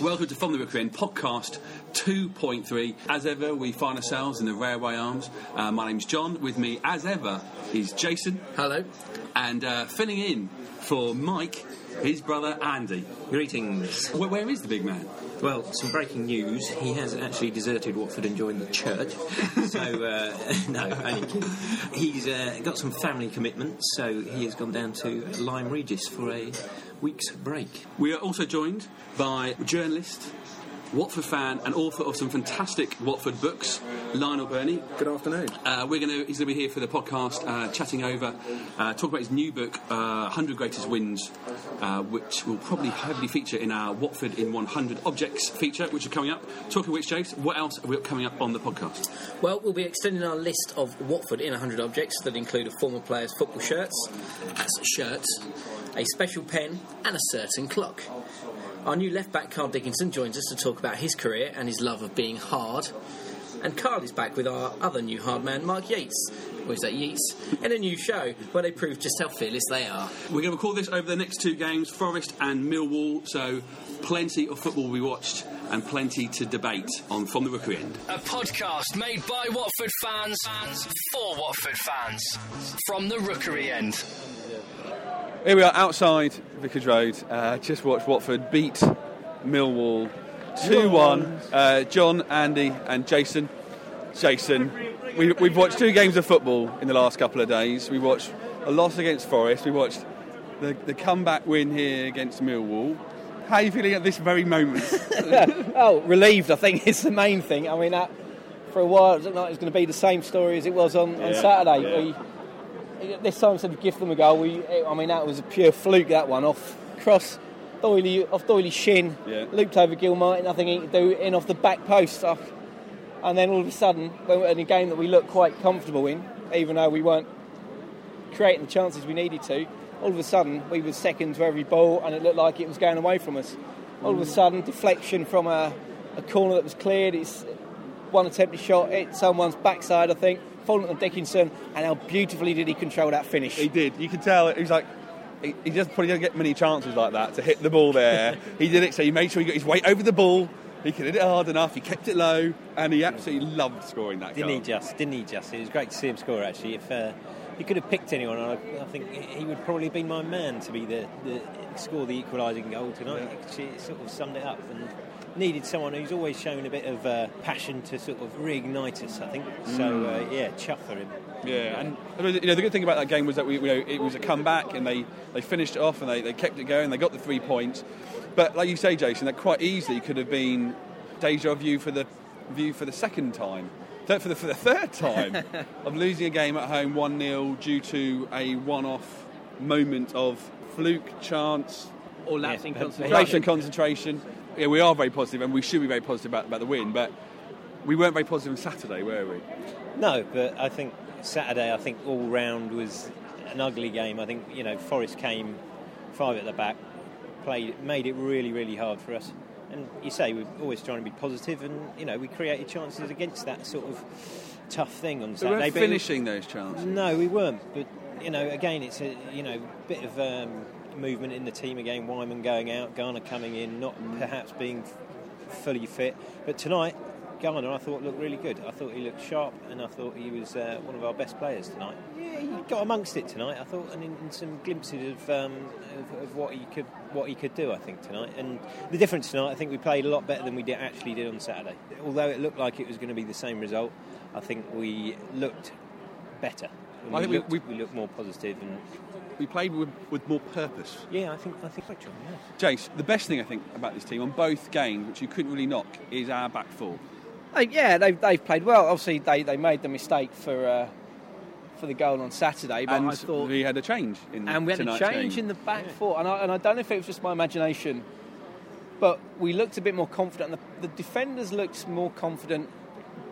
Welcome to From the Rookery End podcast 2.3. As ever, we find ourselves in the Railway Arms. Uh, my name's John. With me, as ever, is Jason. Hello. And uh, filling in for Mike, his brother Andy. Greetings. Where, where is the big man? Well, some breaking news. He has actually deserted Watford and joined the church. so, uh, no, only kidding. He's uh, got some family commitments, so he has gone down to Lyme Regis for a week's break. We are also joined by journalist, Watford fan, and author of some fantastic Watford books, Lionel Birnie. Good afternoon. Uh, we're going to. He's going to be here for the podcast, uh, chatting over, uh, talk about his new book, uh, 100 Greatest Wins, uh, which will probably heavily feature in our Watford in 100 Objects feature, which are coming up. Talking of which, James, what else are we coming up on the podcast? Well, we'll be extending our list of Watford in 100 objects that include a former player's football shirts, that's shirts, a special pen, and a certain clock. Our new left back, Carl Dickinson, joins us to talk about his career and his love of being hard. And Carl is back with our other new hard man, Mark Yeates. Or is that Yeats? In a new show where they prove just how fearless they are. We're going to record this over the next two games, Forest and Millwall. So plenty of football will be watched and plenty to debate on from the Rookery End. A podcast made by Watford fans for Watford fans. From the Rookery End. Here we are outside Vicarage Road. Uh, just watched Watford beat Millwall 2 1. Uh, John, Andy, and Jason. Jason, we, we've watched two games of football in the last couple of days. We watched a loss against Forest. We watched the, the comeback win here against Millwall. How are you feeling at this very moment? Oh, relieved, I think, is the main thing. I mean, that, for a while, it looked like it was going to be the same story as it was on, on Yeah, Saturday. yeah. We, this time, instead of give them a goal, we, I mean, that was a pure fluke, that one, off cross Doyley, off Doyley's shin, Yeah. looped over Gilmartin, nothing he could do, in off the back post. Uh, And then all of a sudden, we were in a game that we looked quite comfortable in, even though we weren't creating the chances we needed to. All of a sudden, we were second to every ball, and it looked like it was going away from us. All of a sudden, deflection from a, a corner that was cleared. It's one attempted shot, hit someone's backside, I think, falling on Dickinson, and how beautifully did he control that finish? He did. You could tell. He was like, he, he just probably doesn't get many chances like that to hit the ball there. he did it, so he made sure he got his weight over the ball. He could hit it hard enough. He kept it low, and he absolutely loved scoring that goal. Didn't goal. he just? Didn't he just? It was great to see him score, actually. If uh, he could have picked anyone, I, I think he would probably have been my man to be the, the score the equalising goal tonight. Actually, it sort of summed it up and needed someone who's always shown a bit of uh, passion to sort of reignite us. I think so. Uh, yeah, chuff for him. Yeah, and you know the good thing about that game was that we, you know, it was a comeback, and they, they finished it off, and they, they kept it going. They got the three points, but like you say, Jason, that quite easily could have been deja vu for the view for the second time. Th- For the, for the third time of losing a game at home 1 0 due to a one off moment of fluke, chance, or lapsing Yeah, concentration. concentration, concentration. Yeah, we are very positive, and we should be very positive about, about the win, but we weren't very positive on Saturday, were we? No, but I think Saturday, I think all round was an ugly game. I think you know Forest came five at the back, played, made it really, really hard for us. And you say we're always trying to be positive, and you know we created chances against that sort of tough thing on So we Saturday. weren't but finishing those chances. No, we weren't. But you know, again, it's a you know bit of um, movement in the team again. Wyman going out, Garner coming in, not perhaps being f- fully fit. But tonight, Garner, I thought looked really good. I thought he looked sharp, and I thought he was uh, one of our best players tonight. Yeah, he got amongst it tonight. I thought, and in, in some glimpses of, um, of of what he could what he could do. I think tonight, and the difference tonight, I think we played a lot better than we did, actually did on Saturday. Although it looked like it was going to be the same result, I think we looked better. And I we, think we- looked, we- we, looked more positive, and We played with, with more purpose. yeah, I think I think so, yeah. Jace, the best thing I think about this team on both games, which you couldn't really knock, is our back four. They- yeah, they've, they've played well. Obviously, they, they made the mistake for uh, for the goal on Saturday, but and I thought we had a change in the and we had a change game. in the back four, and I, and I don't know if it was just my imagination, but we looked a bit more confident. The, the defenders looked more confident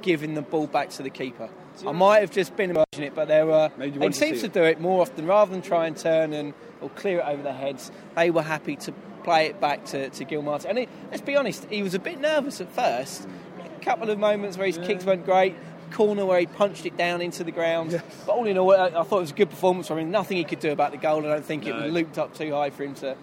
giving the ball back to the keeper. I might have just been imagining it, but they were. They wanted to to do it more often rather than try and turn and or clear it over their heads. They were happy to play it back to, to Gilmartin. And he, let's be honest, he was a bit nervous at first. A couple of moments where his kicks weren't great. Corner where he punched it down into the ground. But all in all, I, I thought it was a good performance. I mean, nothing he could do about the goal. I don't think it No. was looped up too high for him to,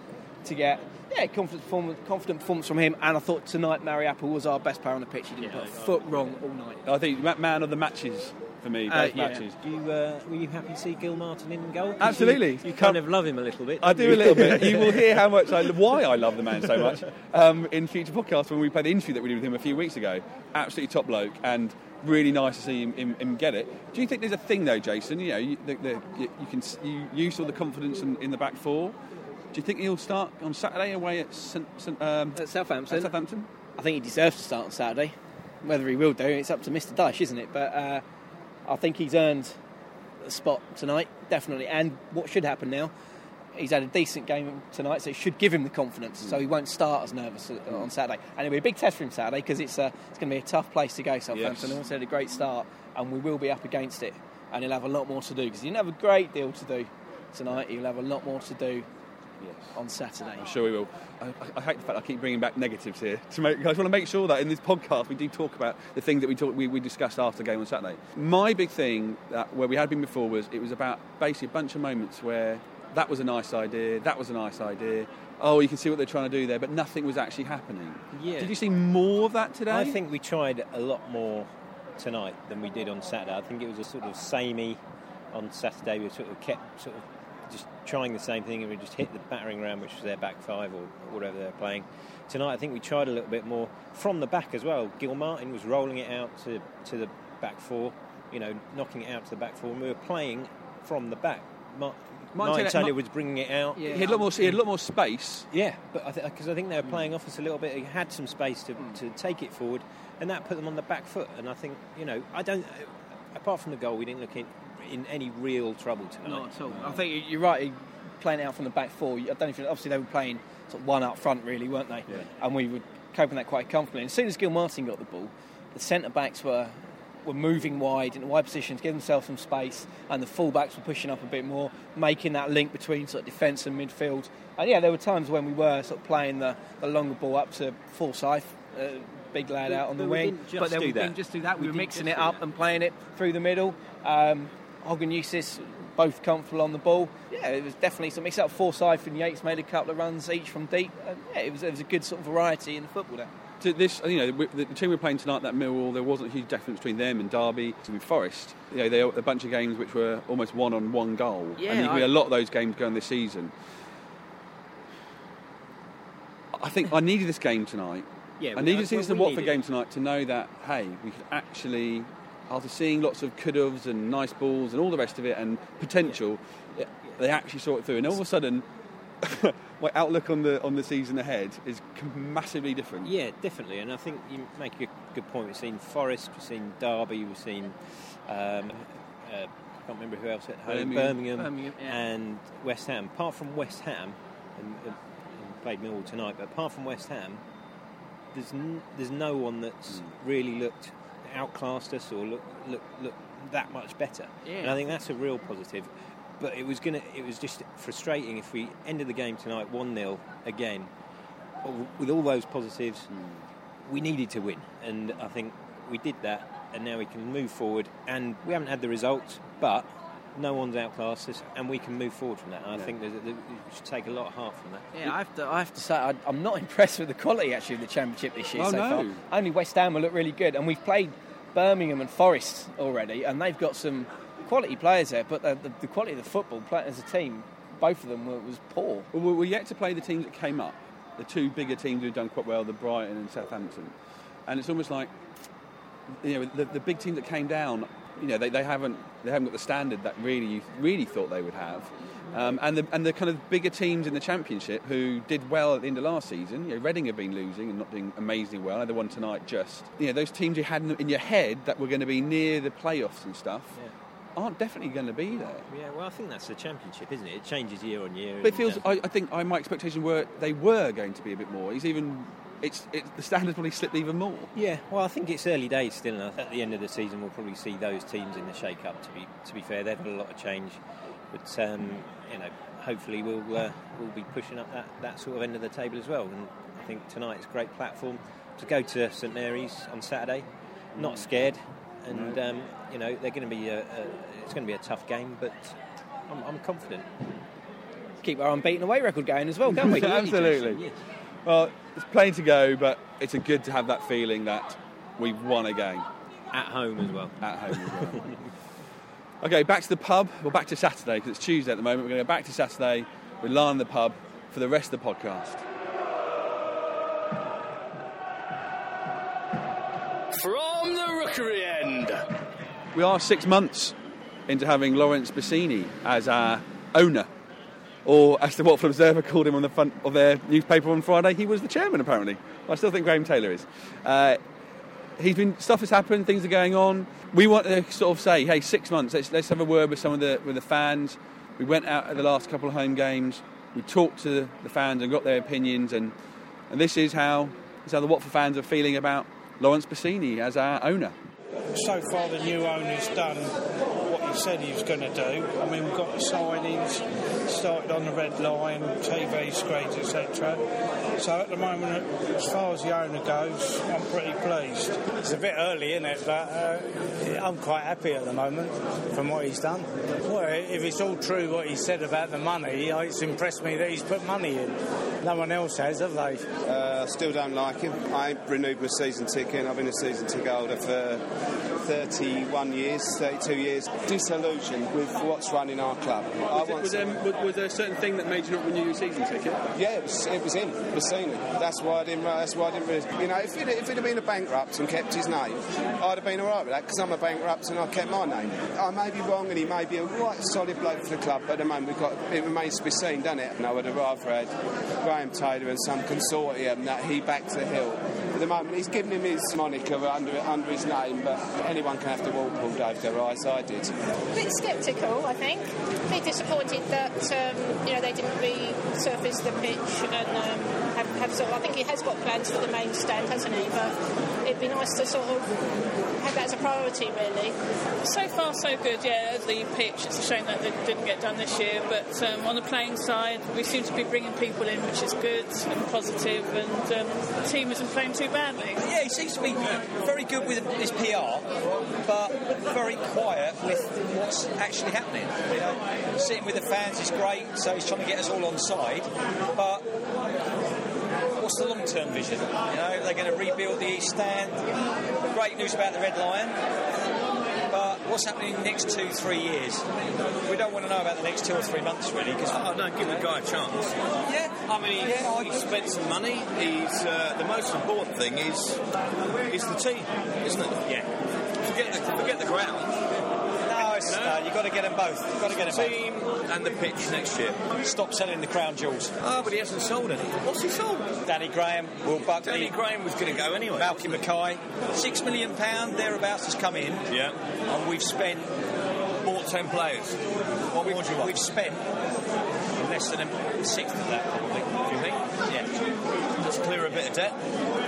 to get yeah confident performance, confident performance from him. And I thought tonight Mariappa was our best player on the pitch. He didn't put a foot wrong all night. I think ma- man of the matches for me, Uh, both yeah. matches. Do you, uh, were you happy to see Gilmartin in goal? 'Cause Absolutely. You, you kind of love him a little bit. I do a little bit. You will hear how much I, why I love the man so much um, in future podcasts when we play the interview that we did with him a few weeks ago. Absolutely top bloke and really nice to see him, him, him get it. Do you think there's a thing though, Jason? You know, you, the, the, you, you can s- you, you saw the confidence in, in the back four. Do you think he'll start on Saturday away at St, St, um, At Southampton, at Southampton? I think he deserves to start on Saturday. Whether he will do, it's up to Mr. Dyche, isn't it? But uh, I think he's earned a spot tonight, definitely. And what should happen now, he's had a decent game tonight, so it should give him the confidence, so he won't start as nervous uh, on Saturday. And it'll be a big test for him Saturday because it's, uh, it's going to be a tough place to go, Southampton. Yes. Also had a great start, and we will be up against it. And he'll have a lot more to do because he didn't have a great deal to do tonight. He'll have a lot more to do on Saturday. I'm sure we will. I, I, hate the fact I keep bringing back negatives here. To make, I just want to make sure that in this podcast we do talk about the things that we, talk, we, we discussed after the game on Saturday. My big thing that, where we had been before was it was about basically a bunch of moments where that was a nice idea, that was a nice idea. Oh, you can see what they're trying to do there, but nothing was actually happening. Yeah. Did you see more of that today? I think we tried a lot more tonight than we did on Saturday. I think it was a sort of samey on Saturday. We sort of kept sort of trying the same thing and we just hit the battering ram, which was their back five or whatever they're playing. Tonight, I think we tried a little bit more from the back as well. Gilmartin was rolling it out to, to the back four, you know, knocking it out to the back four, and we were playing from the back. Mar- Martin Martin Taylor- Mar- was bringing it out. Yeah. he had a lot more. He had a lot more space. Yeah, but because I, think they were mm. playing off us a little bit, he had some space to, mm. to take it forward, and that put them on the back foot. And I think you know, I don't. Apart from the goal, we didn't look in, in any real trouble tonight. Not at all. I think you're right. Playing out from the back four. I don't know if you- obviously they were playing sort of one up front, really, weren't they? Yeah. And we were coping that quite comfortably. And as soon as Gilmartin got the ball, the centre backs were were moving wide in wide positions, giving themselves some space, and the full backs were pushing up a bit more, making that link between sort of defence and midfield. And yeah, there were times when we were sort of playing the, the longer ball up to Forsyth. Uh, Big lad out on the wing, but then we didn't just do that. We, We were mixing it up that. and playing it through the middle. Um, Hogan Eustace both comfortable on the ball. Yeah, it was definitely some mix up. Forsyth and Yeates made a couple of runs each from deep. And yeah, it was, it was a good sort of variety in the football there. To this, you know, the, the team we're playing tonight, that Millwall, there wasn't a huge difference between them and Derby and Forest. You know, they were a bunch of games which were almost one on one goal. Yeah, and you can I- a lot of those games going this season. I think I needed this game tonight. Yeah, I needed uh, to see well, the Watford needed game tonight to know that hey, we could actually, after seeing lots of could haves and nice balls and all the rest of it and potential, it- they actually saw it through. And all of a sudden, my outlook on the on the season ahead is massively different. Yeah, definitely. And I think you make a good, good point. We've seen Forest, we've seen Derby, we've seen. Um, uh, I can't remember who else at home. Birmingham. Birmingham, Birmingham, yeah. and West Ham. Apart from West Ham, and, and played Millwall tonight, but apart from West Ham, there's n- there's no one that's really looked outclassed us or look look look that much better. Yeah. And I think that's a real positive. But it was gonna it was just frustrating if we ended the game tonight one 0 again. With all those positives, hmm. we needed to win, and I think we did that. And now we can move forward, and we haven't had the results, but no one's outclassed us, and we can move forward from that. And I think we should take a lot of heart from that. Yeah, I have to, I have to say, I, I'm not impressed with the quality actually of the Championship this year Oh, so no. far. Only West Ham will look really good, and we've played Birmingham and Forest already, and they've got some quality players there, but the, the, quality of the football as a team, both of them were, was poor. Well, we're yet to play the teams that came up, the two bigger teams who've done quite well, the Brighton and Southampton. And it's almost like, you know, the, the big team that came down, you know, they, they haven't they haven't got the standard that really you really thought they would have. Um, and the and the kind of bigger teams in the championship who did well at the end of last season, you know, Reading have been losing and not doing amazingly well. They won tonight just. You know, those teams you had in, in your head that were going to be near the playoffs and stuff aren't definitely going to be there. Yeah, well, I think that's the championship, isn't it? It changes year on year. But it feels. I, I think I, my expectations were they were going to be a bit more. It's even. It's, it's the standards probably slipped even more. Yeah, well, I think it's early days still. and At the end of the season, we'll probably see those teams in the shake-up. To be to be fair, they've had a lot of change, but um, you know, hopefully we'll uh, we'll be pushing up that, that sort of end of the table as well. And I think tonight's a great platform to go to St Mary's on Saturday, not scared, and um, you know they're going to be a, a, it's going to be a tough game, but I'm, I'm confident. keep our unbeaten away record going as well, can't we? Absolutely. Well, it's plain to go, but it's a good to have that feeling that we've won a game At home as well. at home. as well. okay, back to the pub. Well, back to Saturday because it's Tuesday at the moment. We're going to go back to Saturday. We're lying in the pub for the rest of the podcast. From the Rookery End. We are six months into having Laurence Bassini as our owner. Or, as the Watford Observer called him on the front of their newspaper on Friday, he was the chairman, apparently. I still think Graham Taylor is. Uh, he's been stuff has happened, things are going on. We want to sort of say, hey, six months. Let's let's have a word with some of the with the fans. We went out at the last couple of home games. We talked to the fans and got their opinions, and and this is how this is how the Watford fans are feeling about Laurence Bassini as our owner. so far the new owner's done what he said he was going to do. I mean, we've got the signings, started on the Red Lion, TV screens, etc. So at the moment, as far as the owner goes, I'm pretty pleased. It's a bit early, isn't it? But uh, I'm quite happy at the moment from what he's done. Well, if it's all true what he said about the money, uh, it's impressed me that he's put money in. No one else has, have they? Uh, still don't like him. I renewed my season ticket. I've been a season ticket holder for 31 years, 32 years. Disillusioned with what's running our club. I want Was there, was, was there a certain thing that made you not renew your season ticket? yeah, it was, it was him, Bassini. That's why I didn't. Uh, that's why I didn't. Really, you know, if it, if it had been a bankrupt and kept his name, I'd have been all right with that because I'm a bankrupt and I kept my name. I may be wrong, and he may be a right solid bloke for the club, but at the moment we've got it remains to be seen, doesn't it? And I would have rather had Graham Taylor and some consortium that he backed the hill. At the moment, he's given him his moniker under under his name, but anyone can have to over their eyes. I did. a bit sceptical, I think. A bit disappointed that um, you know they didn't resurface the pitch and um, have, have sort of. I think he has got plans for the main stand, hasn't he? But it'd be nice to sort of have that as a priority, really. So far, so good. Yeah, the pitch. It's a shame that it didn't get done this year. But um, on the playing side, we seem to be bringing people in, which is good and positive, and um, the team isn't playing too badly. Yeah, he seems to be very good with his PR, but very quiet with what's actually happening. You know, sitting with the fans is great, so he's trying to get us all on side. But what's the long-term vision? You know, they're going to rebuild the East Stand. Great news about the Red Lion. But what's happening in the next two, three years? We don't want to know about the next two or three months, really. Because I don't give the guy a chance. Yeah, I mean, he's, he's spent some money. He's uh, the most important thing is is the team, isn't it? Yeah. Forget the forget the ground. No, it's, no, you've got to get them both. You've got to get The them team and the pitch next year. Stop selling the crown jewels. Oh, but he hasn't sold any. What's he sold? Danny Graham, Will Buckley, Danny Graham was going to go anyway. Malky Mackay. Six million pound thereabouts has come in, Yeah. and we've spent Bought ten players. What we've, more do you want? we've spent less than a sixth of that, probably. Do you think? Yeah, Let's clear a bit of debt.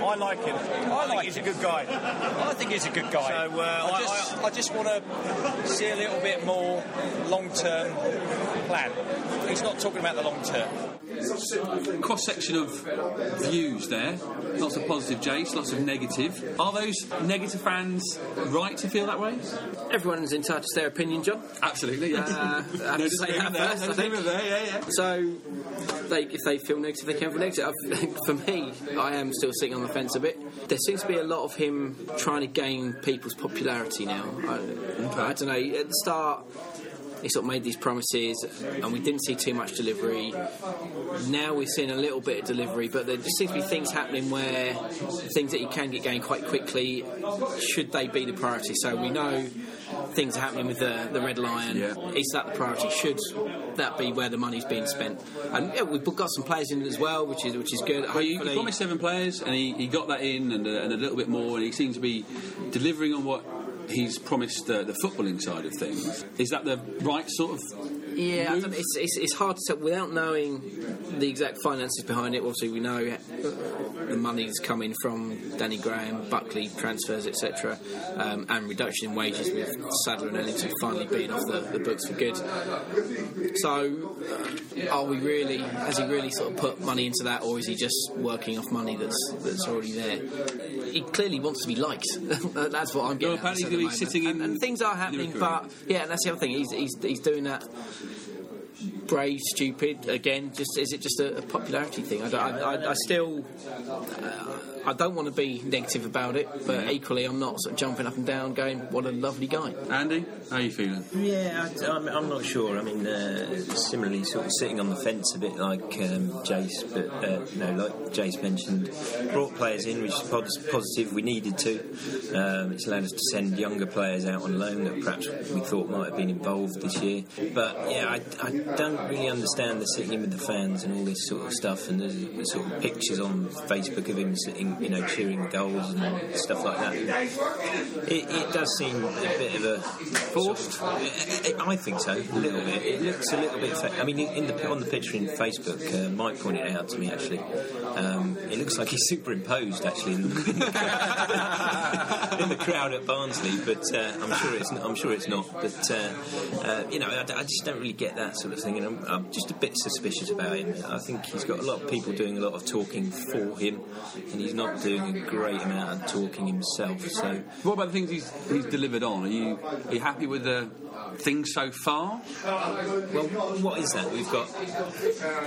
I like him. I, think like he's him. a good guy. I think he's a good guy. So, uh, I, I- just, I, just want to see a little bit more long-term plan. He's not talking about the long term. cross section of views there. Lots of positive, Jace. Lots of negative. Are those negative fans right to feel that way? Everyone's entitled to their opinion, John. Absolutely. Yes. Uh, I have no to say that there. first, No I think. there. Yeah, yeah. So, they, if they feel negative, they can feel negative. I- For me, I am still sitting on the fence a bit. There seems to be a lot of him trying to gain people's popularity now. I, I don't know. At the start, he sort of made these promises, and we didn't see too much delivery. Now we're seeing a little bit of delivery, but there just seems to be things happening where things that he can get going quite quickly. Should they be the priority? So we know things are happening with the, the Red Lion. Yeah. Is that the priority? Should that be where the money's being spent? And yeah, we've got some players in as well, which is which is good. Well, you, promised seven players, and he, he got that in, and a, and a little bit more, and he seems to be delivering on what he's promised uh, the footballing side of things. Is that the right sort of? Yeah, I don't, it's, it's, it's hard to tell without knowing the exact finances behind it. Obviously, we know the money's coming from Danny Graham, Buckley transfers, etc., um, and reduction in wages with Sadler and Ellington finally being off the, the books for good. So, uh, are we really? Has he really sort of put money into that, or is he just working off money that's that's already there? He clearly wants to be liked. that's what I'm getting. Well, apparently at the he's moment. sitting and, in and things are happening, but yeah, and that's the other thing. He's he's, he's doing that brave, stupid. Again, just is it just a, a popularity thing? I, I, I, I still, uh, I don't want to be negative about it, but equally, I'm not sort of jumping up and down, going, "What a lovely guy." Andy, how are you feeling? Yeah, I, am I'm not sure. I mean, uh, similarly, sort of sitting on the fence a bit like um, Jace, but uh, you know, like Jace mentioned, brought players in, which is pos- positive. We needed to. Um, it's allowed us to send younger players out on loan that perhaps we thought might have been involved this year. But yeah, I, I don't really understand the sitting in with the fans and all this sort of stuff, and there's, there's sort of pictures on Facebook of him sitting, you know, cheering goals and stuff like that. It, it does seem a bit of a forced. I think so, a little bit. It looks a little bit. Fa- I mean, in the, on the picture in Facebook, uh, Mike pointed it out to me. Actually, um, it looks like he's superimposed actually in the, in the crowd at Barnsley, but uh, I'm sure it's not, I'm sure it's not. But uh, uh, you know, I, I just don't really get that sort of thing, and I'm, I'm just a bit suspicious about him. I think he's got a lot of people doing a lot of talking for him, and he's not doing a great amount of talking himself. So What about the things he's, he's delivered on? Are you, are you happy with the things so far? Well, what is that? We've got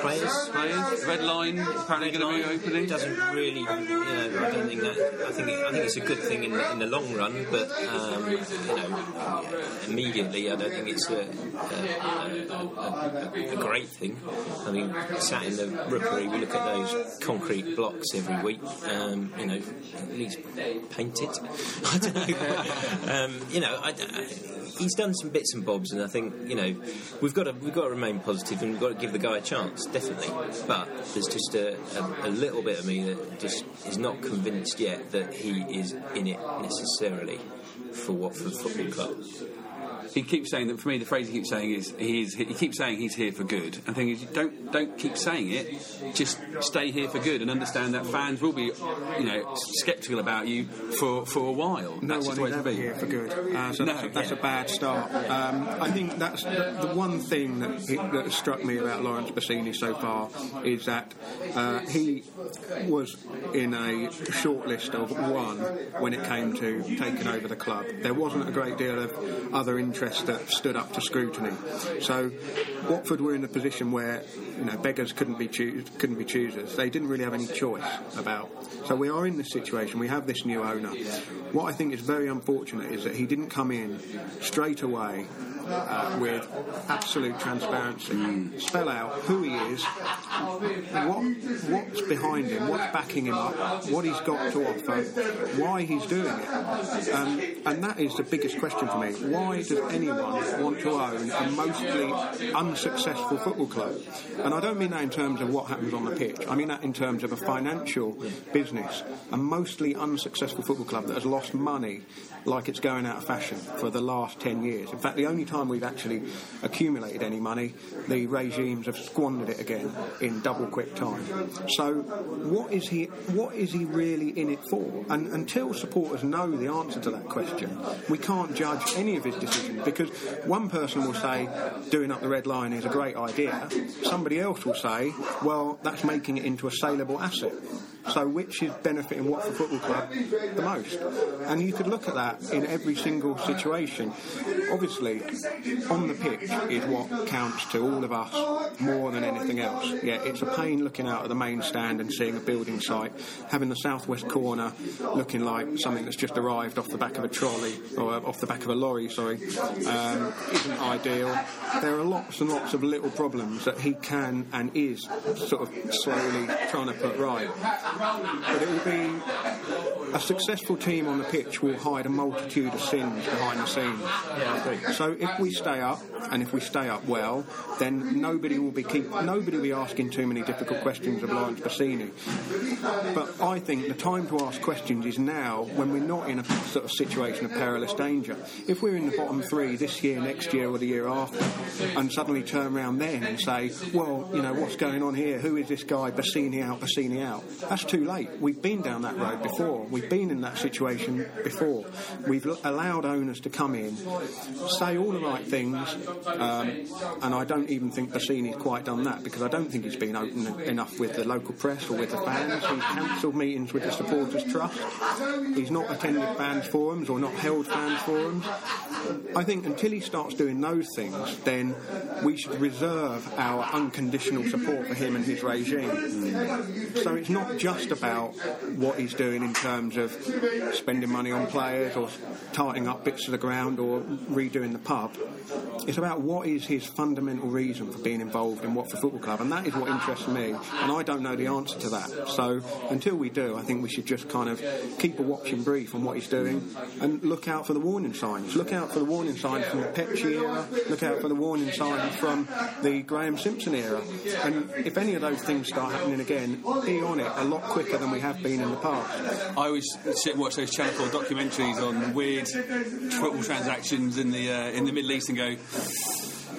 players. Players. Red Lion apparently going to be opening. Doesn't really, you know, I don't think that. I think it, I think it's a good thing in, the- in the long run, but um, you know, immediately, I don't think it's a, a, a, a, great thing. I mean, sat in the rookery, we look at those concrete blocks every week. Um, you know, at least paint it. I don't know. um, you know, I, I, he's done some bits and bobs, and I think you know we've got to we've got to remain positive and we've got to give the guy a chance, definitely. But there's just a, a, a little bit of me that just is not convinced yet that he is in it necessarily for Watford Football Club. He keeps saying that. For me, the phrase he keeps saying is he's. He keeps saying he's here for good. And the thing is, don't don't keep saying it. Just stay here for good and understand that fans will be, you know, sceptical about you for for a while. No that's one the way is ever here for good. Uh, so No, that's, a, that's yeah. a bad start. Um, I think that's the, the one thing that, he, that struck me about Laurence Bassini so far is that uh, he was in a short list of one when it came to taking over the club. There wasn't a great deal of other interest that stood up to scrutiny. So Watford were in a position where you know beggars couldn't be choo- couldn't be choosers. They didn't really have any choice about. So we are in this situation. We have this new owner. What I think is very unfortunate is that he didn't come in straight away uh, with absolute transparency, spell out who he is, what what's behind him, what's backing him up, what he's got to offer, why he's doing it, um, and that is the biggest question for me. Why does anyone want to own a mostly unsuccessful football club? And I don't mean that in terms of what happens on the pitch. I mean that in terms of a financial business, a mostly unsuccessful football club that has lost money like it's going out of fashion for the last 10 years. In fact, the only time we've actually accumulated any money, the regimes have squandered it again in double quick time. So, what is he? What is he really in it for? And until supporters know the answer to that question, we can't judge any of his decisions because one person will say doing up the Red Lion is a great idea. Somebody else will say, well, that's making it into a saleable asset. So, which is benefiting what Watford Football Club the most? And you could look at that in every single situation. Obviously, on the pitch is what counts to all of us more than anything else. Yeah, it's a pain looking out at the main stand and seeing a building site, having the southwest corner looking like something that's just arrived off the back of a trolley or off the back of a lorry. Sorry, um, isn't ideal. There are lots and lots of little problems that he can and is sort of slowly trying to put right. But it will be a successful team on the pitch will hide a multitude of sins behind the scenes. Yeah. So if we stay up, and if we stay up well, then nobody will be keep nobody will be asking too many difficult questions of Laurence Bassini. But I think the time to ask questions is now, when we're not in a sort of situation of perilous danger. If we're in the bottom three this year, next year, or the year after, and suddenly turn around then and say, well, you know, what's going on here? Who is this guy? Bassini out, Bassini out. That's too late. We've been down that road before. We we've been in that situation before. We've allowed owners to come in, say all the right things, um, and I don't even think Bassini's quite done that because I don't think he's been open enough with the local press or with the fans. He's cancelled meetings with the supporters trust. He's not attended fans forums or not held fans forums. I think until he starts doing those things, then we should reserve our unconditional support for him and his regime. So it's not just about what he's doing in terms of spending money on players or tarting up bits of the ground or redoing the pub. It's about what is his fundamental reason for being involved in Watford Football Club, and that is what interests me. And I don't know the answer to that. So until we do, I think we should just kind of keep a watching brief on what he's doing and look out for the warning signs. Look out for the warning signs from the Petchey era. Look out for the warning signs from the Graham Simpson era. And if any of those things start happening again, be on it a lot quicker than we have been in the past. I always sit watch those Channel 4 documentaries on weird football transactions in the uh, in the Middle East and go,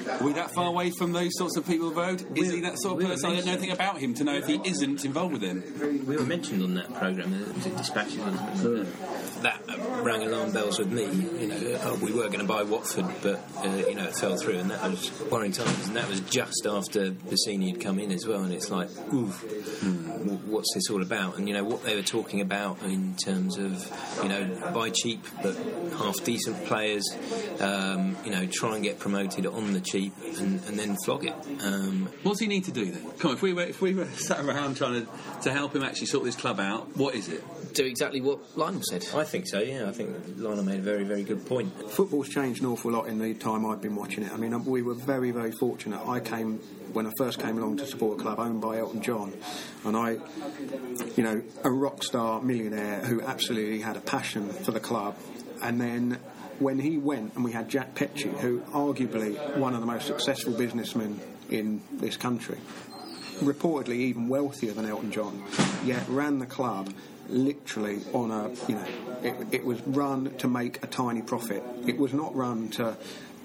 are we that far away from those sorts of people, Road? Is he that sort of person? I don't know anything about him to know if he isn't involved with them. We were mentioned on that programme, uh, was it Dispatches, wasn't it? Uh, that uh, rang alarm bells with me. You know, uh, we were going to buy Watford, but uh, you know it fell through, and that was worrying times. And that was just after Bassini had come in as well. And it's like, oof, w- what's this all about? And you know what they were talking about in terms of, you know, buy cheap but half decent players. Um, you know, try and get promoted on the cheap, and, and then flog it. Um, What does he need to do then? Come on, if we were if we were sat around trying to to help him actually sort this club out, what is it? Do exactly what Lionel said. I think so. Yeah, I think Lionel made a very, very good point. Football's changed an awful lot in the time I've been watching it. I mean, we were very, very fortunate. I came when I first came along to support a club owned by Elton John, and I, you know, a rock star millionaire who absolutely had a passion for the club, and then. When he went, and we had Jack Petchey, who arguably one of the most successful businessmen in this country, reportedly even wealthier than Elton John, yet ran the club literally on a, you know, it, it was run to make a tiny profit. It was not run to,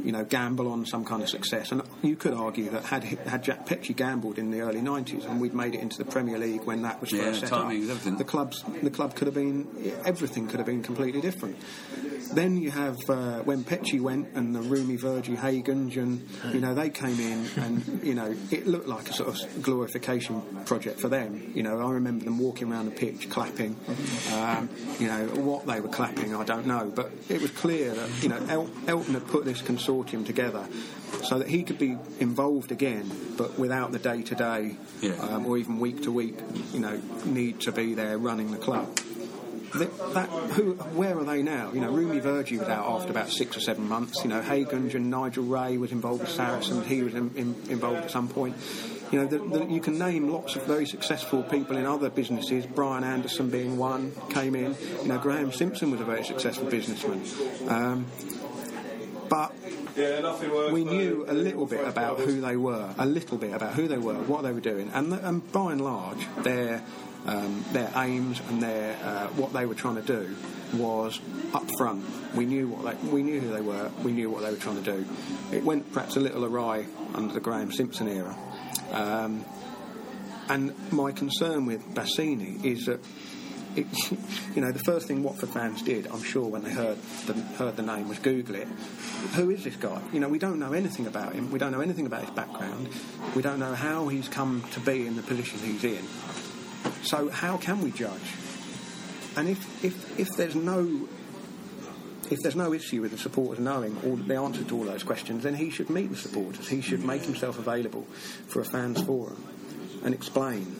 you know, gamble on some kind of success. And you could argue that had had Jack Petchey gambled in the early 90s and we'd made it into the Premier League when that was Yeah, first set timing up, everything. the clubs, the club could have been, everything could have been completely different. Then you have uh, when Petchey went and the Rumi Verjee Hagens and you know they came in and you know it looked like a sort of glorification project for them. You know I remember them walking around the pitch clapping. Um, you know what they were clapping I don't know, but it was clear that you know El- Elton had put this consortium together so that he could be involved again, but without the day to day or even week to week you know need to be there running the club that, that who, where are they now? You know, Rumi Verjee was out after about six or seven months. You know, Hagens and Nigel Ray was involved with Saracens. He was in, in, involved at some point. You know, the, the, you can name lots of very successful people in other businesses. Brian Anderson being one came in. You know, Graham Simpson was a very successful businessman. Um, but we knew a little bit about who they were, a little bit about who they were, what they were doing, and, and by and large, their um, their aims and their uh, what they were trying to do was up front. We knew what they, we knew who they were. We knew what they were trying to do. It went perhaps a little awry under the Graham Simpson era. Um, and my concern with Bassini is that it, you know, the first thing Watford fans did, I'm sure, when they heard the, heard the name, was Google it. Who is this guy? You know, we don't know anything about him. We don't know anything about his background. We don't know how he's come to be in the position he's in. So how can we judge? And if if, if there's no if there's no issue with the supporters knowing all the answer to all those questions, then he should meet the supporters. He should make himself available for a fans forum and explain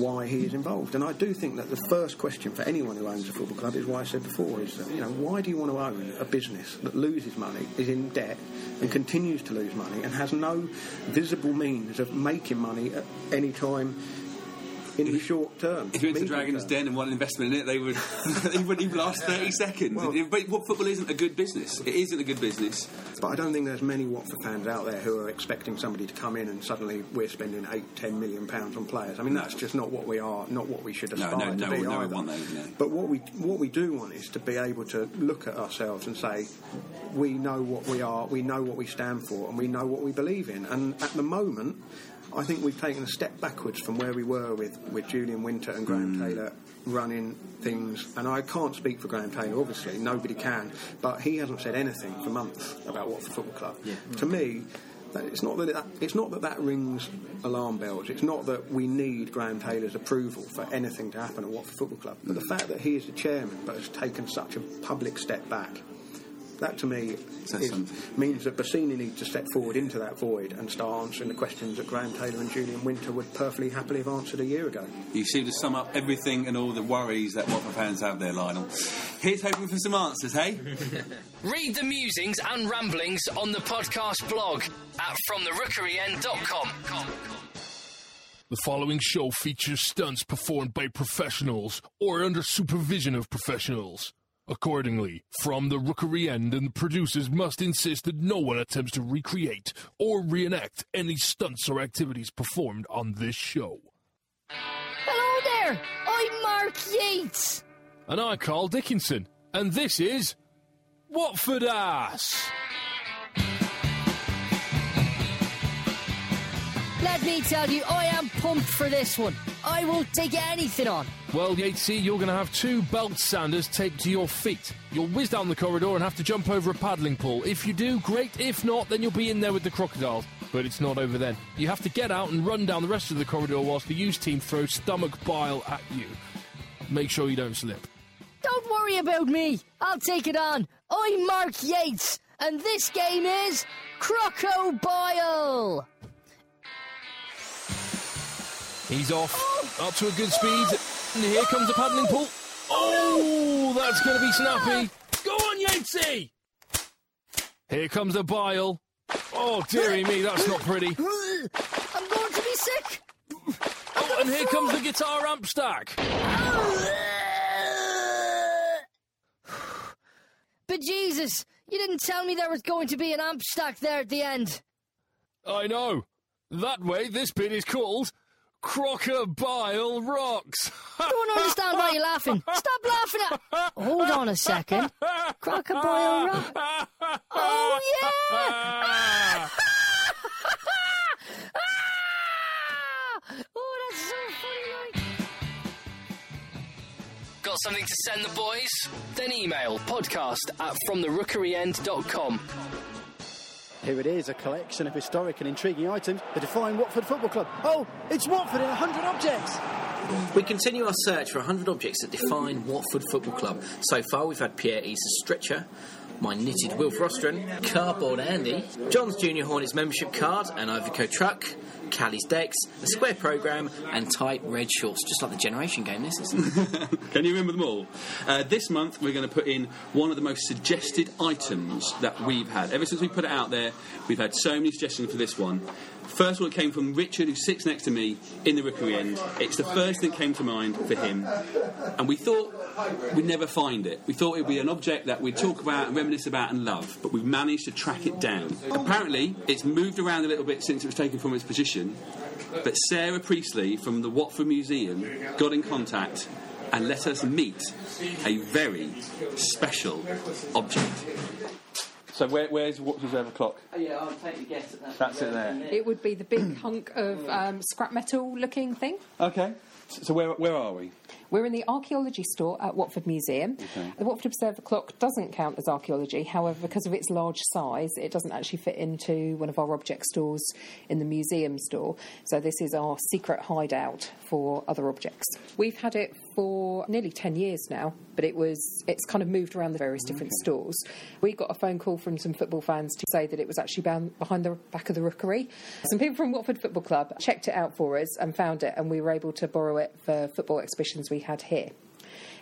why he is involved. And I do think that the first question for anyone who owns a football club is why I said before is that, you know, why do you want to own a business that loses money, is in debt and continues to lose money and has no visible means of making money at any time in the short term? If you went to Dragon's term? Den and wanted an investment in it, they would they wouldn't even last thirty seconds. but what football isn't a good business. It isn't a good business. But I don't think there's many Watford fans out there who are expecting somebody to come in and suddenly we're spending eight, ten million pounds on players. I mean, that's just not what we are, not what we should aspire no, to no, be no either. want those, no. But what we what we do want is to be able to look at ourselves and say, we know what we are, we know what we stand for, and we know what we believe in. And at the moment. I think we've taken a step backwards from where we were with with Julian Winter and Graham mm. Taylor running things, and I can't speak for Graham Taylor, obviously, nobody can, but he hasn't said anything for months about Watford Football Club. To me, that it's not that, that it's not that that rings alarm bells. It's not that we need Graham Taylor's approval for anything to happen at Watford Football Club. But the mm. fact that he is the chairman but has taken such a public step back, that to me is- means that Bassini needs to step forward into that void and start answering the questions that Graham Taylor and Julian Winter would perfectly happily have answered a year ago. You seem to sum up everything and all the worries that Watford fans have there, Lionel. Here's hoping for some answers, hey? Read the musings and ramblings on the podcast blog at fromtherookeryend.com. The following show features stunts performed by professionals or under supervision of professionals. Accordingly, from the rookery end and the producers must insist that no one attempts to recreate or reenact any stunts or activities performed on this show. Hello there, I'm Mark Yeates. And I'm Carl Dickinson, and this is Watford Ass. Let me tell you, I am pumped for this one. I will take anything on. Well, Yatesy, you're going to have two belt sanders taped to your feet. You'll whiz down the corridor and have to jump over a paddling pool. If you do, great. If not, then you'll be in there with the crocodiles. But it's not over then. You have to get out and run down the rest of the corridor whilst the used team throws stomach bile at you. Make sure you don't slip. Don't worry about me. I'll take it on. I'm Mark Yeates, and this game is Crocobile. He's off, up to a good speed, and here comes the paddling pool. Oh, that's going to be snappy. Go on, Yatesy! Here comes the bile. Oh, dearie me, that's not pretty. I'm going to be sick. Oh, and here comes the guitar amp stack. But Jesus, you didn't tell me there was going to be an amp stack there at the end. I know. That way, this bit is called Crocobile Rocks. I don't understand why you're laughing. Stop laughing at. Hold on a second. Crocodile rock. Oh yeah! oh, that's so funny. Like. Got something to send the boys? Then email podcast at fromtherookeryend.com. Here it is, a collection of historic and intriguing items that define Watford Football Club. Oh, it's Watford in 100 objects! We continue our search for 100 objects that define Watford Football Club. So far, we've had Pierre Easter's stretcher, my knitted Wilf Rostron, Cardboard Andy, John's Junior Hornets membership card, an Iveco truck, Callie's decks, a square programme, and tight red shorts. Just like the Generation game, this isn't Can you remember them all? Uh, this month, we're going to put in one of the most suggested items that we've had. Ever since we put it out there, we've had so many suggestions for this one. First one came from Richard, who sits next to me in the rookery end. It's the first thing that came to mind for him. And we thought we'd never find it. We thought it would be an object that we'd talk about and reminisce about and love, but we've managed to track it down. Apparently, it's moved around a little bit since it was taken from its position, but Sarah Priestley from the Watford Museum got in contact and let us meet a very special object. So where, where's Watford Observer clock? yeah, I'll take a guess at that. That's it there. It would be the big hunk of um, scrap metal looking thing. Okay. So where, where are we? We're in the archaeology store at Watford Museum. Okay. The Watford Observer clock doesn't count as archaeology, however, because of its large size, it doesn't actually fit into one of our object stores in the museum store. So, this is our secret hideout for other objects. We've had it for nearly 10 years now, but it was it's kind of moved around the various mm-hmm. different stores. We got a phone call from some football fans to say that it was actually bound behind the back of the rookery. Some people from Watford Football Club checked it out for us and found it, and we were able to borrow it for football exhibitions we had here.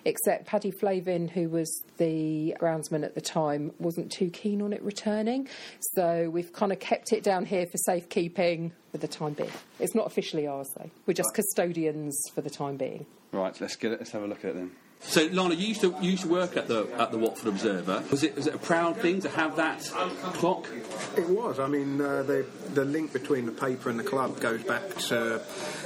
Except Paddy Flavin, who was the groundsman at the time, wasn't too keen on it returning. So we've kind of kept it down here for safekeeping for the time being. It's not officially ours, though. We're just custodians for the time being. Right, let's get it. Let's have a look at it then. So, Lana, you used to you used to work at the at the Watford Observer. Was it was it a proud thing to have that clock? It was. I mean, uh, the the link between the paper and the club goes back to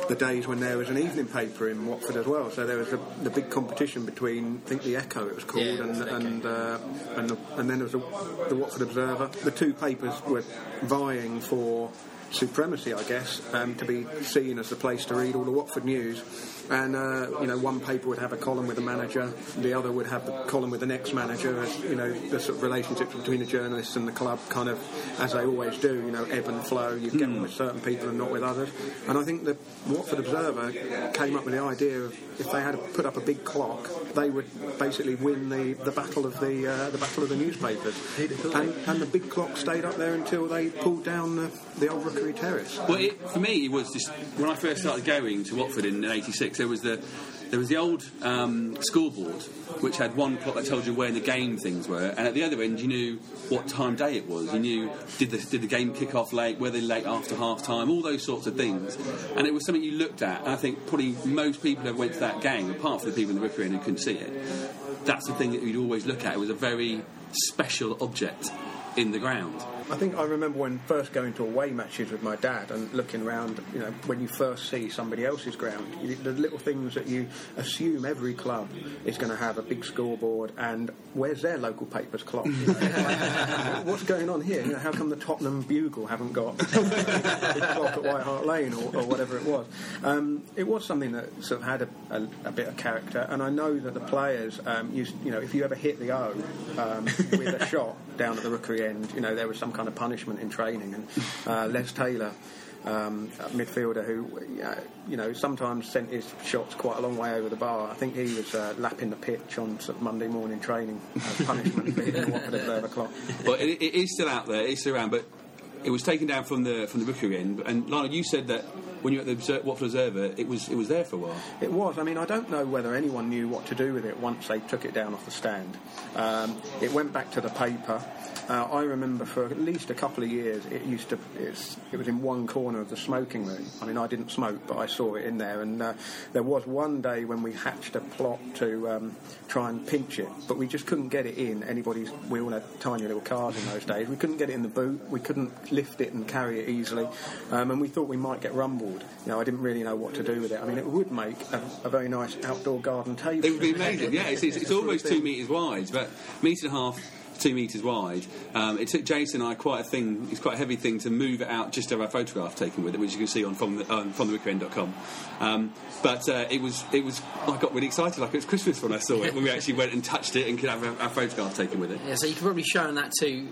the days when there was an evening paper in Watford as well. So there was a, the big competition between, I think, the Echo it was called, Yeah, and was and uh, and, the, and then there was the, the Watford Observer. The two papers were vying for supremacy, I guess, um, to be seen as the place to read all the Watford news. And uh, you know, one paper would have a column with the manager, the other would have the column with the next manager. As, you know, the sort of relationships between the journalists and the club, kind of as they always do. You know, ebb and flow. You get on with certain people and not with others. And I think the Watford Observer came up with the idea of if they had put up a big clock, they would basically win the, the battle of the uh, the battle of the newspapers. And, and the big clock stayed up there until they pulled down the, the old Rookery Terrace. Well, it, for me, it was just when I first started going to Watford in '86. There was the there was the old um, scoreboard which had one clock that told you where in the game things were, and at the other end you knew what time day it was. You knew did the did the game kick off late, were they late after half time, all those sorts of things. And it was something you looked at. And I think probably most people who went to that game, apart from the people in the End who couldn't see it, that's the thing that you'd always look at. It was a very special object in the ground. I think I remember when first going to away matches with my dad and looking around, you know, when you first see somebody else's ground, you, the little things that you assume every club is going to have a big scoreboard and where's their local paper's clock? You know, like, what's going on here? You know, how come the Tottenham Bugle haven't got a clock at White Hart Lane or, or whatever it was? Um, it was something that sort of had a, a, a bit of character, and I know that the players, um, used, you know, if you ever hit the O um, with a shot down at the Rookery end, you know, there was some kind of punishment in training. And uh, Les Taylor, um, midfielder who, uh, you know, sometimes sent his shots quite a long way over the bar. I think he was uh, lapping the pitch on sort of Monday morning training as punishment for hitting the Watford Observer clock. But it, it is still out there. It's still around, but it was taken down from the from the Rookery end. And Lionel, you said that when you were at the Watford Observer, it was it was there for a while. It was. I mean, I don't know whether anyone knew what to do with it once they took it down off the stand. Um, it went back to the paper. Uh, I remember for at least a couple of years, it used to. It was in one corner of the smoking room. I mean, I didn't smoke, but I saw it in there. And uh, there was one day when we hatched a plot to um, try and pinch it, but we just couldn't get it in anybody's. We all had tiny little cars in those days. We couldn't get it in the boot. We couldn't lift it and carry it easily, um, and we thought we might get rumbled. You know, I didn't really know what to do with it. I mean, it would make a, a very nice outdoor garden table. It would be amazing. Yeah, it's, it's, it's almost two metres wide, but metre and a half. Two metres wide. Um, it took Jason and I quite a thing. It's quite a heavy thing to move it out just to have a photograph taken with it, which you can see on from the, um, from the. Um, but uh, it was it was. I got really excited, like it was Christmas when I saw it. When we actually went and touched it and could have a, a photograph taken with it. Yeah, so you could probably show that to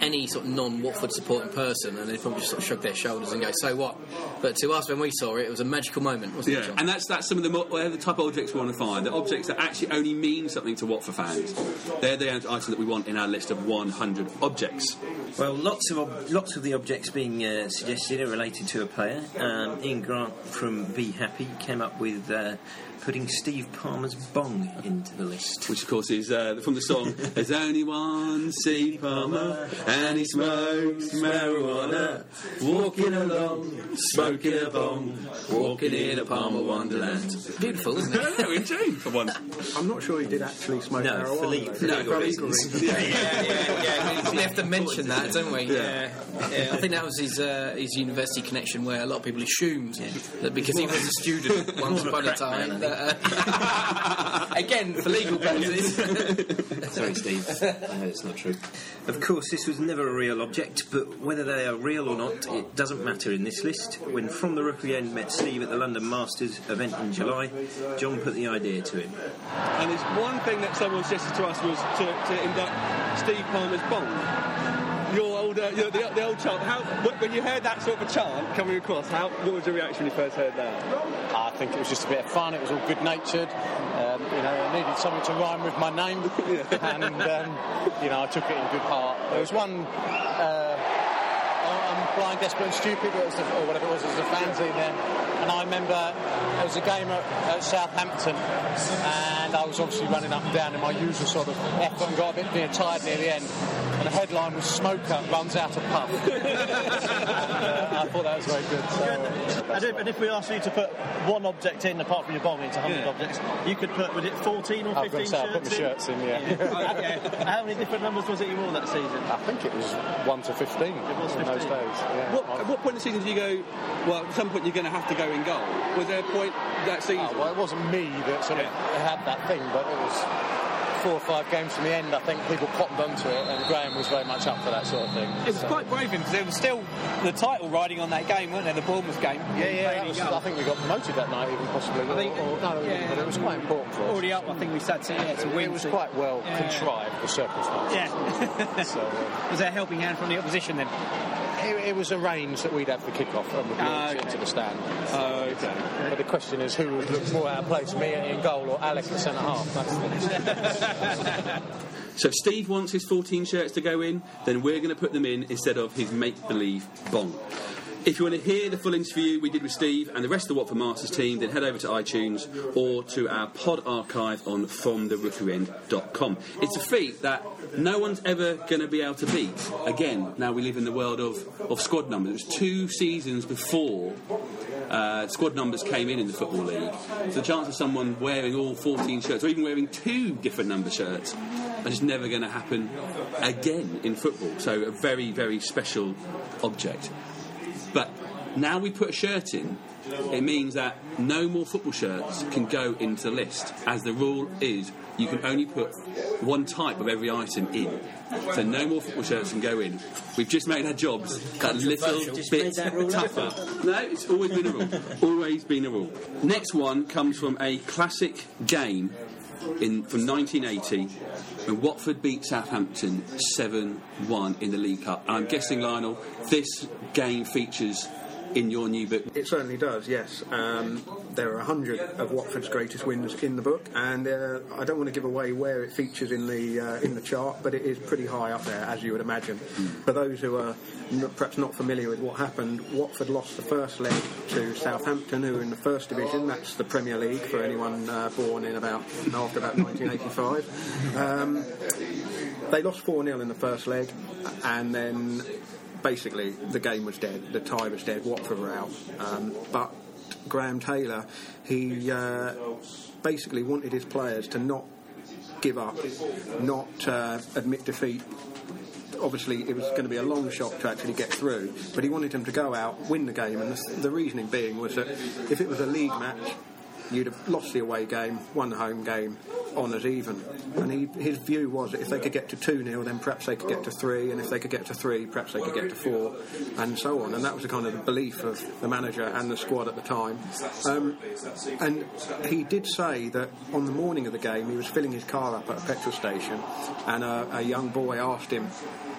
any sort of non-Watford supporting person, and they'd probably just sort of shrug their shoulders and go, "So what?" But to us, when we saw it, it was a magical moment, wasn't it? Yeah, John? and that's that's some of the mo- they're the type of objects we want to find. The objects that actually only mean something to Watford fans. They're the items that we want in our list of 100 objects. Well, lots of ob- lots of the objects being uh, suggested are related to a player. Um, Ian Grant from Be Happy came up with uh, putting Steve Palmer's bong into the list, which of course is uh, from the song "There's only one Steve Palmer, and he smokes marijuana, walking along, smoking a bong, walking in a Palmer wonderland." Beautiful, isn't it? no, in tune for once. I'm not sure he did actually smoke No, marijuana. for legal- though. for No, legal for reasons. reasons. yeah, yeah, yeah. We have to mention that, don't we? Yeah. yeah. I think that was his uh, his university connection, where a lot of people assumed that because he was a student once More of a upon a crack man, time. That, uh, again, for legal purposes. Sorry, Steve. I know it's not true. Of course, this was never a real object, but whether they are real or not, it doesn't matter in this list. When From the Rookery End met Steve at the London Masters event in July, John put the idea to him. And it's one thing that someone suggested to us was to, to induct Steve Palmer's Bong. Your old, uh, your, the, the old chant. How, when you heard that sort of a chant coming across, how, what was your reaction when you first heard that? I think it was just a bit of fun. It was all good natured. Um, you know, I needed something to rhyme with my name, and um, you know, I took it in good part. There was one. Uh, I'm blind, desperate, and stupid, or, the, or whatever it was. It was the fanzine then, and I remember there was a game at, at Southampton, and I was obviously running up and down in my usual sort of effort, and got a bit you know, tired near the end. And the headline was "Smoker runs out of puff." uh, I thought that was very good. So, And if, and if we asked you to put one object in, apart from your bomb into 100 Yeah. objects, you could put, was it 14 or I was 15 gonna say, I put my shirts shirts in, yeah. okay. How many different numbers was it you wore that season? I think it was 1 to 15 It was in those 15. days. Yeah. What, at what point in the season did you go, well, at some point you're going to have to go in goal? Was there a point that season? Oh, well, it wasn't me that sort of had that thing, but it was four or five games from the end, I think people cottoned onto it, and Graham was very much up for that sort of thing. It was quite brave because there was still the title riding on that game, weren't there? The Bournemouth game. Yeah, yeah. that was- I think we got promoted that night, even possibly. I think- or, no, yeah. but it was quite important for us. Already up, I think we said to, yeah, to win. It was to- quite well Yeah. contrived, the circumstances. Yeah. so, uh, was there a helping hand from the opposition then? It, it was arranged that we'd have the kick-off and we'd launch into the stand. Oh, okay. But the question is who would look more out of place, me in goal or Alec at centre half? So if Steve wants his 14 shirts to go in, then we're going to put them in instead of his make-believe bong. If you want to hear the full interview we did with Steve and the rest of the Watford Masters team, then head over to iTunes or to our pod archive on fromtherookeryend.com. It's a feat that no one's ever going to be able to beat. Again, now we live in the world of, of squad numbers. It was two seasons before uh, squad numbers came in in the Football League. So the chance of someone wearing all 14 shirts, or even wearing two different number shirts, are just never going to happen again in football. So a very, very special object. But now we put a shirt in, it means that no more football shirts can go into the list, as the rule is you can only put one type of every item in. So no more football shirts can go in. We've just made our jobs that little Controversial. Just made bit that tougher. No, it's always been a rule. always been a rule. Next one comes from a classic game in from 1980 when Watford beat Southampton 7-1 in the League Cup. And I'm guessing, Lionel, this game features in your new book. It certainly does, yes. Um, there are a hundred of Watford's greatest wins in the book, and uh, I don't want to give away where it features in the uh, in the chart, but it is pretty high up there, as you would imagine. For those who are perhaps not familiar with what happened, Watford lost the first leg to Southampton, who are in the first division. That's the Premier League for anyone uh, born in about after about 1985. Um, they lost 4 0 in the first leg, and then basically the game was dead. The tie was dead. Watford were out. Um, but Graham Taylor, he uh, basically wanted his players to not give up, not uh, admit defeat. Obviously, it was going to be a long shot to actually get through, but he wanted them to go out, win the game, and the, the reasoning being was that if it was a league match, you'd have lost the away game, won the home game, on honours even. And he, his view was that if they could get to 2 0, then perhaps they could get to 3, and if they could get to 3, perhaps they could get to 4, and so on. And that was the kind of the belief of the manager and the squad at the time. Um, and he did say that on the morning of the game, he was filling his car up at a petrol station, and a, a young boy asked him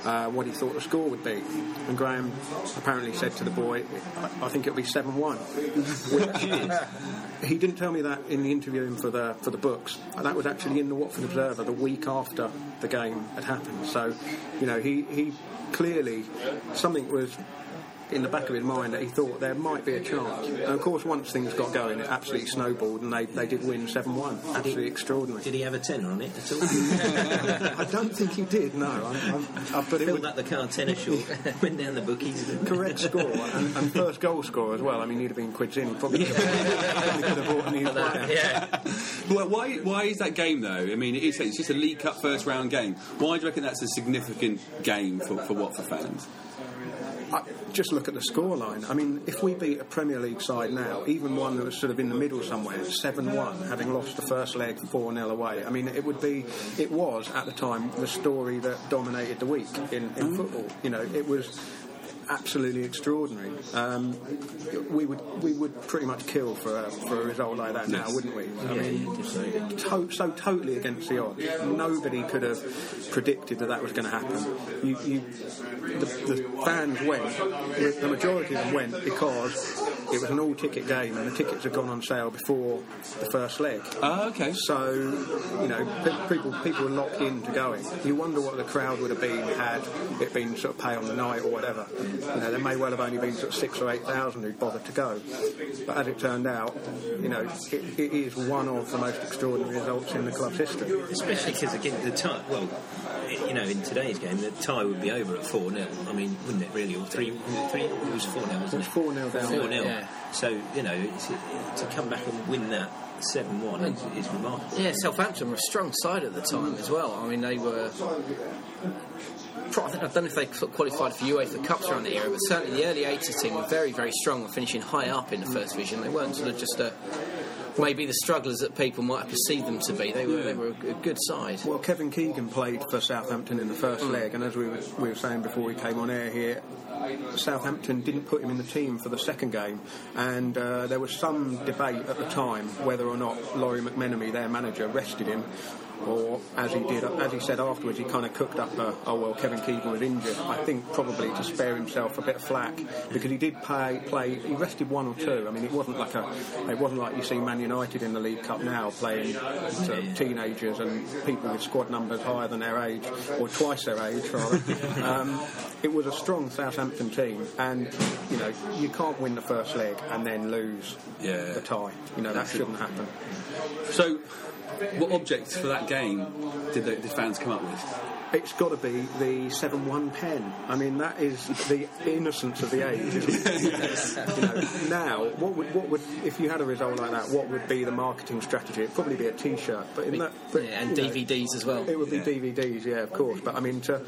uh, what he thought the score would be. And Graham apparently said to the boy, I, I think it'll be 7 1. Which he didn't tell me that in the interviewing for the for the books. That was actually in the Watford Observer the week after the game had happened. So, you know, he, he clearly something was in the back of his mind that he thought there might be a chance. And of course, once things got going, it absolutely snowballed, and they, they did win seven one. Absolutely extraordinary. Did he have a tenner on it at all? I don't think he did. No, I'm, I'm, I, but it Filled was up the car tenner short, went down the bookies. correct score and, and first goal score as well. I mean, he'd have been quids in. He probably could have, could have bought a new player. Well, why, why is that game though? I mean, it is, it's just a League Cup first round game. Why do you reckon that's a significant game for, for Watford fans? I, just look at the scoreline. I mean, if we beat a Premier League side now, even one that was sort of in the middle somewhere, 7 1, having lost the first leg 4 0 away, I mean, it would be, it was at the time the story that dominated the week in, in mm. football. You know, it was absolutely extraordinary. Um, we would we would pretty much kill for a, for a result like that now, wouldn't we? I Yeah, mean, to- so totally against the odds. Nobody could have predicted that that was going to happen. You, you, the, the fans went. The, majority of them went because it was an all-ticket game and the tickets had gone on sale before the first leg. Oh, okay. So you know, pe- people people were locked into going. You wonder what the crowd would have been had it been sort of pay on the night or whatever. You know, there may well have only been sort of six or eight thousand who bothered to go. But as it turned out, you know, it, it is one of the most extraordinary results in the club's history. Especially because again the tie. Well, you know, in today's game, the tie would be over at four 0 I mean, wouldn't it really? Or three? It three? It was four 0 wasn't It 4-0 down. Four 0 Yeah. So you know, it's, to come back and win that seven one is, is remarkable. Yeah, Southampton were a strong side at the time as well. I mean, they were. I don't know if they qualified for UEFA Cups around the era, but certainly the early 80s team were very, very strong and finishing high up in the first division. They weren't sort of just a, maybe the strugglers that people might have perceived them to be. They were, they were a, a good side. Well, Kevin Keegan played for Southampton in the first Mm. leg, and as we were, we were saying before we came on air here, Southampton didn't put him in the team for the second game, and uh, there was some debate at the time whether or not Lawrie McMenemy, their manager, rested him. Or as he did, as he said afterwards, he kind of cooked up a, oh well, Kevin Keegan was injured. I think probably to spare himself a bit of flack because he did play. play he rested one or two. I mean, it wasn't like a, it wasn't like you see Man United in the League Cup now playing sort of teenagers and people with squad numbers higher than their age or twice their age rather. um, it was a strong Southampton team, and you know you can't win the first leg and then lose Yeah. the tie. You know that shouldn't happen. So, what objects for that game did, the, fans come up with? It's got to be the seven-one pen. I mean, that is the innocence of the age. Isn't it? you know, now, what would, what would, if you had a result like that, what would be the marketing strategy? It'd probably be a T-shirt, but in that, but, Yeah, and you know, DVDs as well. It would be DVDs, yeah, of course. But I mean, to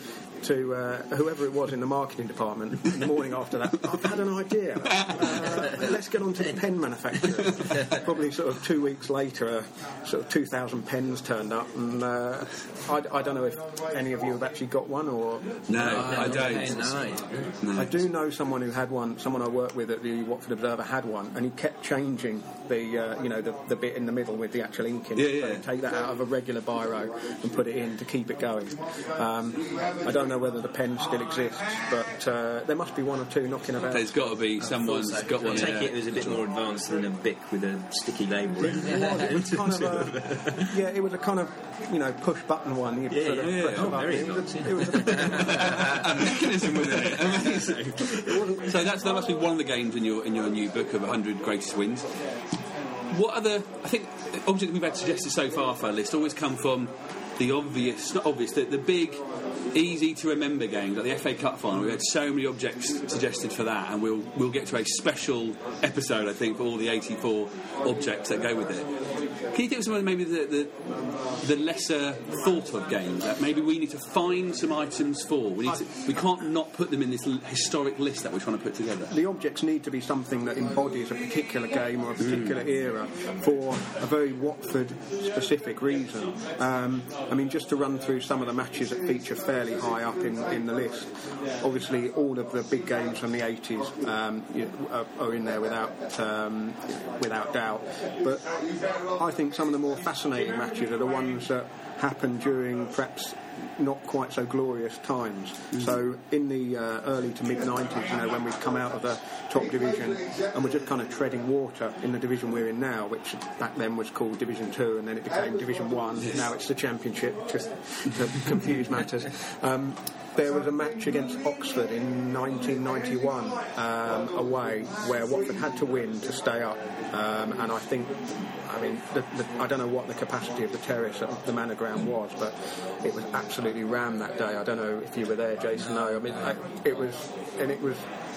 to uh, whoever it was in the marketing department, the morning after that, I've had an idea. Uh, let's get on to the pen manufacturer. Probably sort of two weeks later, uh, sort of 2,000 pens turned up, and uh, I, I don't know if any of you have actually got one or. No, I don't. I do know someone who had one. Someone I worked with at the Watford Observer had one, and he kept changing the, uh, you know, the, the bit in the middle with the actual ink in. it. Yeah, So yeah. he'd take that out of a regular biro and put it in to keep it going. Um, I don't know whether the pen still exists, but uh, there must be one or two knocking about. There's got to be someone's got I one. take it it was a bit more advanced than a Bic with a sticky label. It was, it was kind of a, yeah, it was a kind of, you know, push button one. You Yeah, sort of yeah, press yeah. The button. very It was a- it was a- a mechanism within it. Amazing. so that's that must be one of the games in your in your new book of 100 greatest wins. What other? I think objects we've had suggested so far for our list always come from the obvious, not obvious, the, the big, easy to remember games like the FA Cup final. We had so many objects suggested for that, and we'll we'll get to a special episode, I think, for all the 84 objects that go with it. Can you think of some of maybe the, the the lesser thought of games that maybe we need to find some items for? We need to, we can't not put them in this l- historic list that we're trying to put together. the objects need to be something that embodies a particular game or a particular era for a very Watford specific reason. Um, I mean, just to run through some of the matches that feature fairly high up in, in the list. Obviously, all of the big games from the 80s um, are, in there without um, without doubt. But I think some of the more fascinating matches are the ones that happen during perhaps not quite so glorious times. So in the uh, early to mid 90s, you know, when we'd come out of the top division and we're just kind of treading water in the division we're in now, which back then was called Division Two, and then it became Division One. Now it's the Championship, just to confuse matters. Um, there was a match against Oxford in 1991 um, away where Watford had to win to stay up, um, and I think, I mean, the, the, I don't know what the capacity of the terrace at the Manor Ground was, but it was absolutely rammed that day. I don't know if you were there, Jason. No, I mean, I, it was, and it was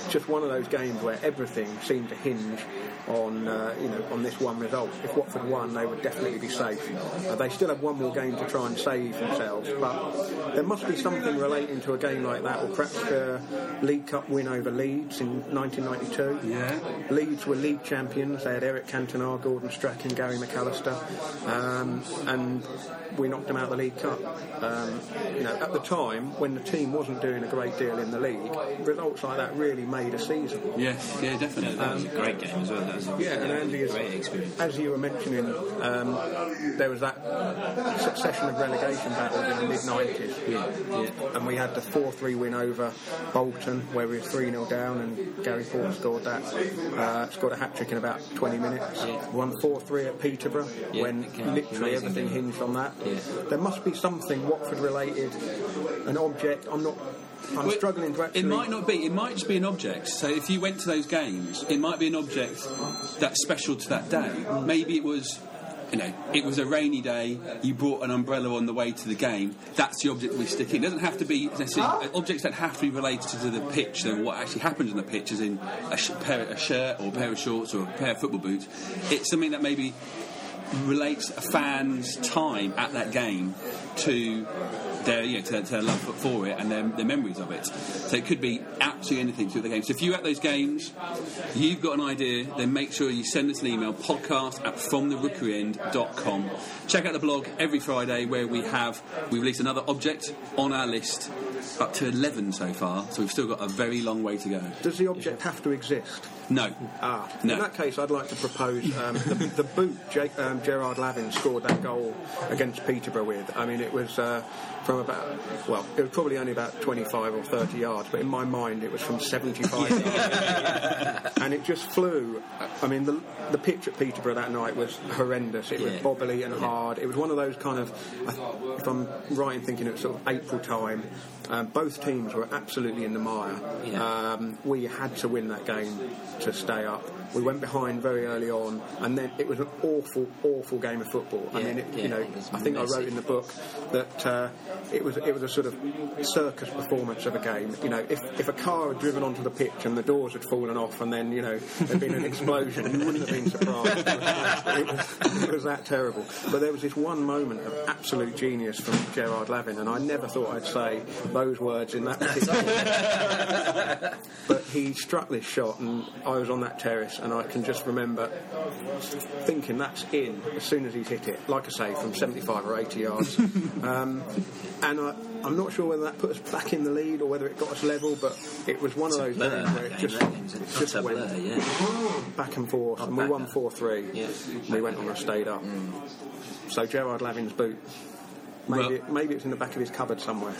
just one of those games where everything seemed to hinge on uh, you know on this one result. If Watford won, they would definitely be safe. Uh, they still have one more game to try and save themselves, but there must be something relating to a game like that, or perhaps the League Cup win over Leeds in 1992. Yeah, Leeds were league champions. They had Eric Cantona, Gordon Strachan, Gary McAllister, um, and we knocked them out of the League Cup. Um, you know, at the time when the team wasn't doing a great deal in the league, results like that really made a season. Yes, yeah, definitely. that was a great game as well. That was a, Yeah, and Andy, as, great experience. as you were mentioning, um, there was that succession of relegation battles in the mid 90s. Yeah, yeah. And we had the 4 3 win over Bolton, where we were 3 0 down, and Gary Ford scored that. Uh, scored a hat trick in about 20 minutes. Won 4 3 at Peterborough, Yeah, when literally everything hinged on that. Yeah. There must be something Watford related, an object. I'm not. I'm Well, struggling to actually. It might not be. It might just be an object. So if you went to those games, it might be an object that's special to that day. Maybe it was. You know, it was a rainy day. You brought an umbrella on the way to the game. That's the object we stick in. It doesn't have to be necessarily objects that have to be related to the pitch. So what actually happens on the pitch, as in a, sh- pair, a shirt or a pair of shorts or a pair of football boots. It's something that maybe relates a fan's time at that game to their you know, to, to their love for, it and their, their memories of it. So it could be absolutely anything to do with the game. So if you're at those games, you've got an idea, then make sure you send us an email podcast at fromtherookeryend.com. Check out the blog every Friday where we have we release another object on our list. Up to 11 so far, so we've still got a very long way to go. Does the object have to exist? No. Ah, No. in that case, I'd like to propose um, the, the boot Jake, um, Gerard Lavin scored that goal against Peterborough with. I mean, it was uh, from about, well, it was probably only about 25 or 30 yards, but in my mind, it was from 75 yards. and it just flew. I mean, the, the pitch at Peterborough that night was horrendous. It was Yeah. bobbly and hard. It was one of those kind of, if I'm right in thinking it was sort of April time, um, both teams were absolutely in the mire. Um, we had to win that game to stay up. We went behind very early on, and then it was an awful, awful game of football. I mean, it, yeah, you know, I think I wrote in the book that uh, it was it was a sort of circus performance of a game. You know, if, if a car had driven onto the pitch and the doors had fallen off, and then you know there'd been an explosion, you wouldn't have been surprised. it, was, it was that terrible. But there was this one moment of absolute genius from Gerard Lavin, and I never thought I'd say those words in that particular. but he struck this shot, and I was on that terrace, and I can just remember thinking that's in as soon as he's hit it. Like I say, from 75 or 80 yards. um, and I, I'm not sure whether that put us back in the lead or whether it got us level, but it was one of those blur, games where it just, game, that game's a it just went blur, yeah. back and forth, and we won 4 3. We went on and stayed up. Mm. So Gerard Lavin's boot. Maybe, maybe it's in the back of his cupboard somewhere.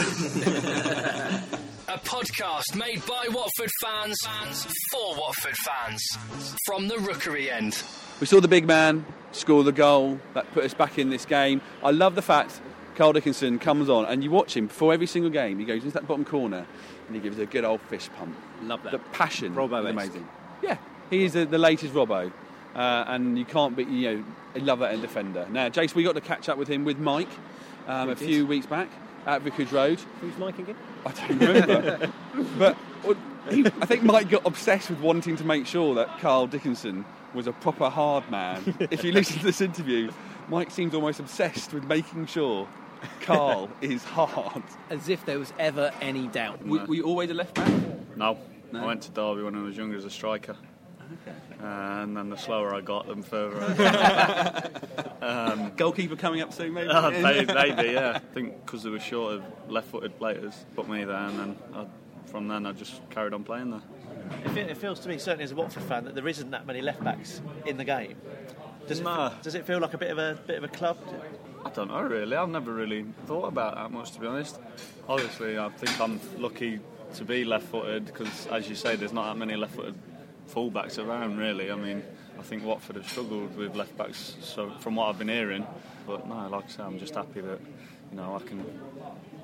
A podcast made by Watford fans fans for Watford fans from the Rookery End. We saw the big man score the goal that put us back in this game. I love the fact Carl Dickinson comes on and you watch him before every single game. He goes into that bottom corner and he gives a good old fist pump. Love that. The passion Robbo is is. amazing. Yeah, he is the, the latest Robbo. Uh, and you can't be, you know, I love that in defender. Now, Jason, we got to catch up with him with Mike um, a few weeks back at Vicarage Road. Who's Mike again? I don't remember. but well, he, I think Mike got obsessed with wanting to make sure that Carl Dickinson was a proper hard man. if you listen to this interview, Mike seems almost obsessed with making sure Carl is hard. As if there was ever any doubt. Were, were you always a left back? No. No? I went to Derby when I was younger as a striker. And then the slower I got, the further I um, Goalkeeper coming up soon, maybe? uh, maybe, maybe, yeah. I think because they were short of left-footed players, put me there, and then I, from then I just carried on playing there. It, it feels to me, certainly as a Watford fan, that there isn't that many left backs in the game. Does it, does it feel like a bit of a bit of a club? I don't know really. I've never really thought about that much, to be honest. Obviously, I think I'm lucky to be left-footed because, as you say, there's not that many left-footed full-backs around. Really, I mean, I think Watford have struggled with left-backs. So, from what I've been hearing, but no, like I say, I'm just happy that you know I can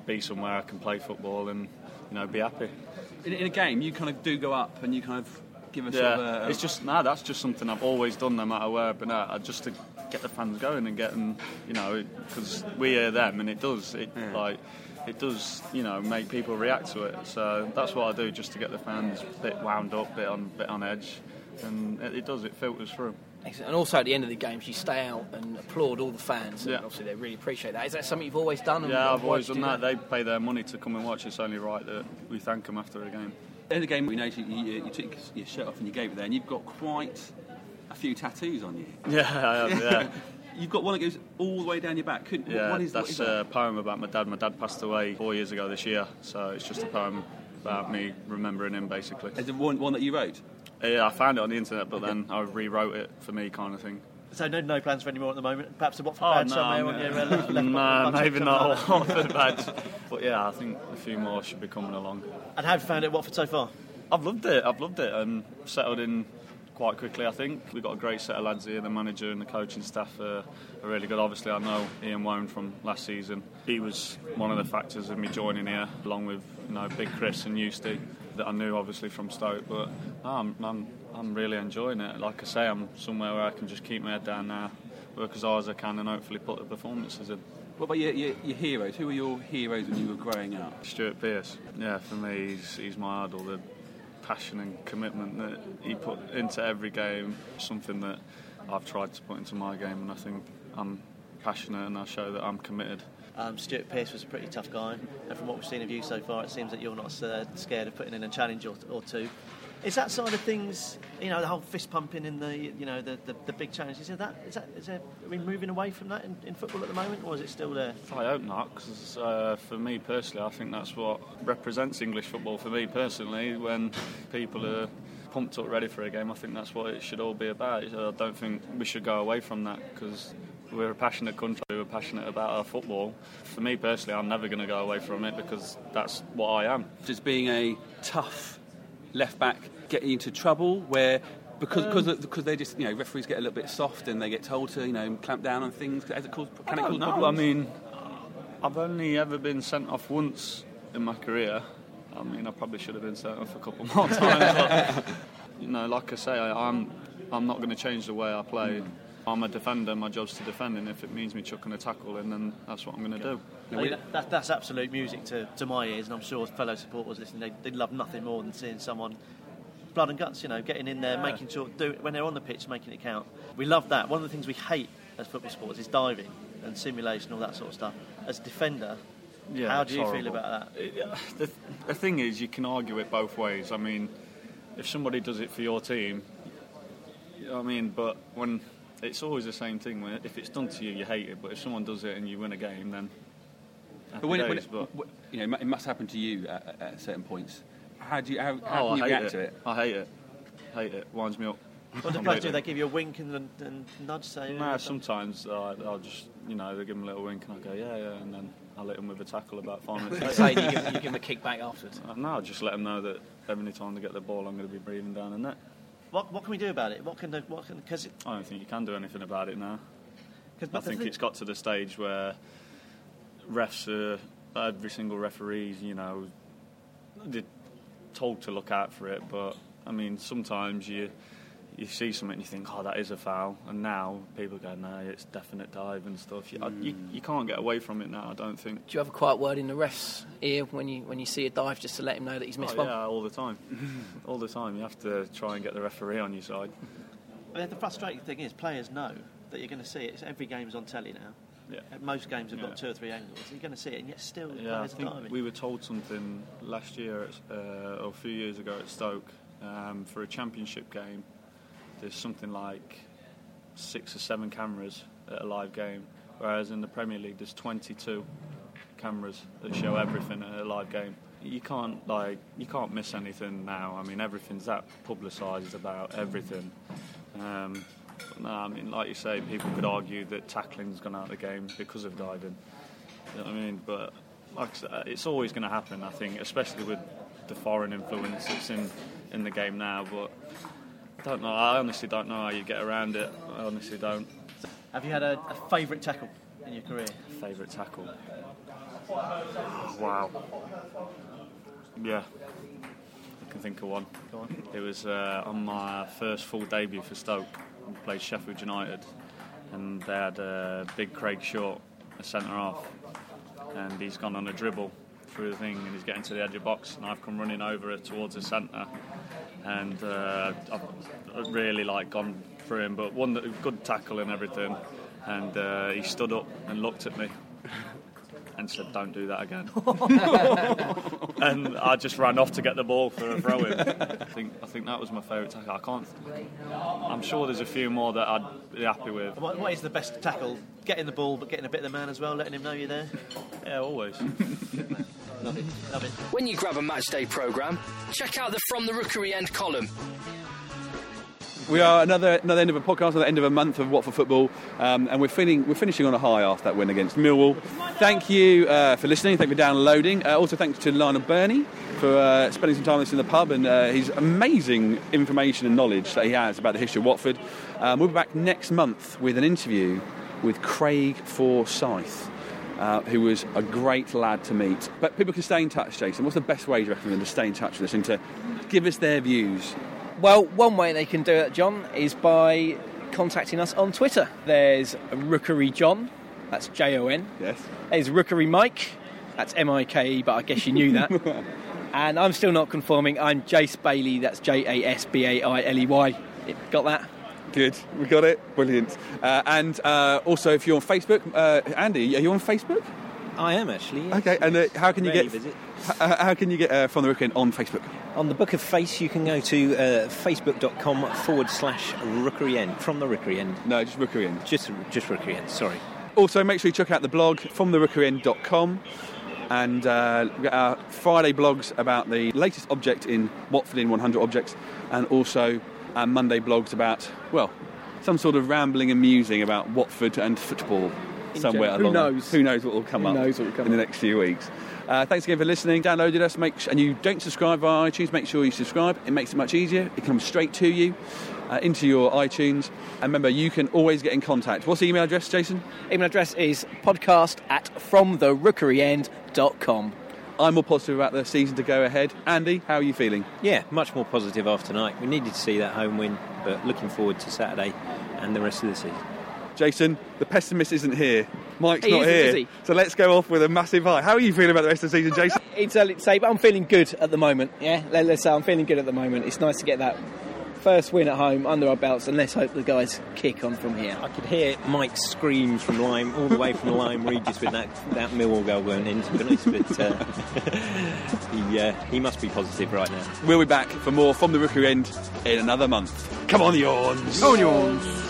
be somewhere I can play football and you know be happy. In, in a game, you kind of do go up and you kind of give a sort Yeah, of a, it's just no. That's just something I've always done, no matter where I've been at. I- Just to get the fans going and get them, you know, because we hear them, and it does. It like it does, you know, make people react to it. So that's what I do, just to get the fans a bit wound up, bit on, bit on edge, and it, it does. It filters through. Excellent. And also at the end of the games, you stay out and applaud all the fans. And Yeah. obviously, they really appreciate that. Is that something you've always done? and Yeah, I've always done do that. They pay their money to come and watch. It's only right that we thank them after a game. In the game, we noticed you, you, you took your shirt off and you gave it there, and you've got quite a few tattoos on you. Yeah, I have, yeah. you've got one that goes all the way down your back. Couldn't, Yeah, what is, what that's is that? a poem about my dad. My dad passed away four years ago this year, so it's just a poem about me remembering him, basically. Is it one, one that you wrote? Yeah, I found it on the internet, but then I rewrote it for me, kind of thing. So no, no plans for any more at the moment. Perhaps a Watford Oh, badge no, somewhere no. on your uh, left, left Nah, maybe not something like that. Watford badge. But yeah, I think a few more should be coming along. And how have you found it at Watford so far? I've loved it. I've loved it and settled in quite quickly. I think we've got a great set of lads here. The manager and the coaching staff are, are really good. Obviously, I know Ian Wone from last season. He was one of the factors of me joining here, along with you know Big Chris and Eusty, that I knew obviously from Stoke. But no, I'm, I'm I'm really enjoying it. Like I say, I'm somewhere where I can just keep my head down now, work as hard as I can, and hopefully put the performances in. What about your, your, your heroes? Who were your heroes when you were growing up? Stuart Pearce. Yeah, for me, he's, he's my idol. The passion and commitment that he put into every game, something that I've tried to put into my game, and I think I'm passionate and I show that I'm committed. Um, Stuart Pearce was a pretty tough guy, and from what we've seen of you so far, it seems that you're not uh, scared of putting in a challenge or, or two. Is that side of things, you know, the whole fist pumping in the, you know, the, the, the big challenges? Is that is that is there, are we moving away from that in, in football at the moment, or is it still there? I hope not, because uh, for me personally, I think that's what represents English football for me personally. When people are pumped up ready for a game, I think that's what it should all be about. I don't think we should go away from that because we're a passionate country, we're passionate about our football. For me personally, I'm never going to go away from it because that's what I am. Just being a tough left back getting into trouble where because Um, because because they just you know referees get a little bit soft and they get told to you know clamp down on things. Has it caused, can it I cause don't. I mean, I've only ever been sent off once in my career. I mean, I probably should have been sent off a couple more times. but, you know, like I say, I, I'm I'm not going to change the way I play. I'm a defender. My job's to defend, and if it means me chucking a tackle in, then that's what I'm going to do. I mean, that, that, that's absolute music to, to my ears, and I'm sure fellow supporters listening, they, they love nothing more than seeing someone blood and guts, you know, getting in there, Yeah. making sure, do, when they're on the pitch, making it count. We love that. One of the things we hate as football supporters is diving and simulation, all that sort of stuff. As a defender, Yeah, how do you feel about that? It- uh, the, the thing is, you can argue it both ways. I mean, if somebody does it for your team, you know what I mean, but when it's always the same thing. When if it's done to you, you hate it. But if someone does it and you win a game, then happy But when, it, when it, but- w- you know, it must happen to you at, at- at certain points. How do you how, oh, how can I you hate react it. to it? I hate it. Hate it. Winds me up. What do players do? They give you a wink and, and, and nudge, say? Nah, sometimes uh, I'll just, you know, they give them a little wink and I go, yeah, yeah, and then I'll hit them with a tackle about five minutes later. Say you give, you give them a kick back afterwards. Uh, No, I'll just let them know that every time they get the ball, I'm going to be breathing down the net. What, what can we do about it? What can the, what can because I don't think you can do anything about it now. I think it's got to the stage where refs are, every single referee, you know, they're told to look out for it, but I mean, sometimes you you see something and you think, oh, that is a foul, and now people go, no, it's definite dive and stuff. You, I- you, you can't get away from it now, I don't think. Do you have a quiet word in the ref's ear when you when you see a dive just to let him know that he's missed Oh, one? yeah, all the time. all the time. You have to try and get the referee on your side. I mean, the frustrating thing is players know that you're going to see it. It's every game's on telly now. Yeah. Most games have Yeah. got two or three angles. You're going to see it, and yet still the Yeah, I players are think diving. we were told something last year, at, uh, or a few years ago at Stoke, um, for a championship game. There's something like six or seven cameras at a live game, whereas in the Premier League there's 22 cameras that show everything at a live game. You can't like you can't miss anything now. I mean everything's that publicised about everything. Um, no, I mean like you say, people could argue that tackling's gone out of the game because of diving. You know what I mean? But like it's always going to happen. I think, especially with the foreign influence that's in in the game now. But don't know. I honestly don't know how you get around it. I honestly don't. Have you had a, a favourite tackle in your career? Favourite tackle? Wow. Yeah, I can think of one. Go on. It was uh, on my first full debut for Stoke. We played Sheffield United, and they had uh, big Craig Short, a centre half, and he's gone on a dribble through the thing, and he's getting to the edge of the box, and I've come running over towards the centre, and uh, I've really like gone through him, but one that good tackle and everything, and uh, he stood up and looked at me. And said, "Don't do that again." and I just ran off to get the ball for a throw in. I think I think that was my favourite tackle. I can't. I'm sure there's a few more that I'd be happy with. What, what is the best tackle? Getting the ball, but getting a bit of the man as well, letting him know you're there. Yeah, always. Love it. When you grab a matchday programme, check out the From the Rookery End column. We are another another end of a podcast, another end of a month of Watford football, um, and we're feeling we're finishing on a high after that win against Millwall. Thank you uh, for listening. Thank you for downloading. Uh, also, thanks to Lionel Birnie for uh, spending some time with us in the pub and uh, his amazing information and knowledge that he has about the history of Watford. Um, we'll be back next month with an interview with Craig Forsyth. Uh, who was a great lad to meet. But people can stay in touch, Jason. What's the best way you reckon them to stay in touch with us and to give us their views? Well, one way they can do it, John, is by contacting us on Twitter. There's Rookery John, that's J O N. Yes. There's Rookery Mike, that's M I K E, but I guess you knew that. and I'm still not conforming. I'm Jace Bailey, that's J A S B A I L E Y. Got that? Good, we got it. Brilliant. Uh, and uh, also, if you're on Facebook, uh, Andy, are you on Facebook? I am actually. yes. Okay, and uh, how can you get visit. h- how can you get uh, from the Rookery End on Facebook? On the Book of Face, you can go to uh, facebook.com forward slash Rookery End. From the Rookery End. No, just Rookery End. Just, just Rookery End, sorry. Also, make sure you check out the blog from therookeryend.com and uh, we've got our Friday blogs about the latest object in Watford in 100 objects, and also our Monday blogs about well, some sort of rambling and musing about Watford and football In somewhere general. Who knows? Who knows what will come Who up knows what will come in the next few weeks. Uh, thanks again for listening. Downloaded us, make and you don't subscribe via iTunes. Make sure you subscribe. It makes it much easier. It comes straight to you, uh, into your iTunes. And remember, you can always get in contact. What's the email address, Jason? Email address is podcast at fromtherookeryend.com. I'm more positive about the season to go ahead. Andy, how are you feeling? Yeah, much more positive after tonight. We needed to see that home win, but looking forward to Saturday and the rest of the season. Jason, the pessimist isn't here. Mike's He not isn't, here. is he? So let's go off with a massive high. How are you feeling about the rest of the season, Jason? It's early to say, but I'm feeling good at the moment. Yeah, Let- let's say I'm feeling good at the moment. It's nice to get that first win at home under our belts, and let's hope the guys kick on from here. I could hear Mike's screams from Lyme, all the way from the Lyme Regis with that, that Millwall goal going in, to be honest, but uh, he, uh, he must be positive right now. We'll be back for more from the Rookery End in another month. Come on, yawns. Come on, yawns.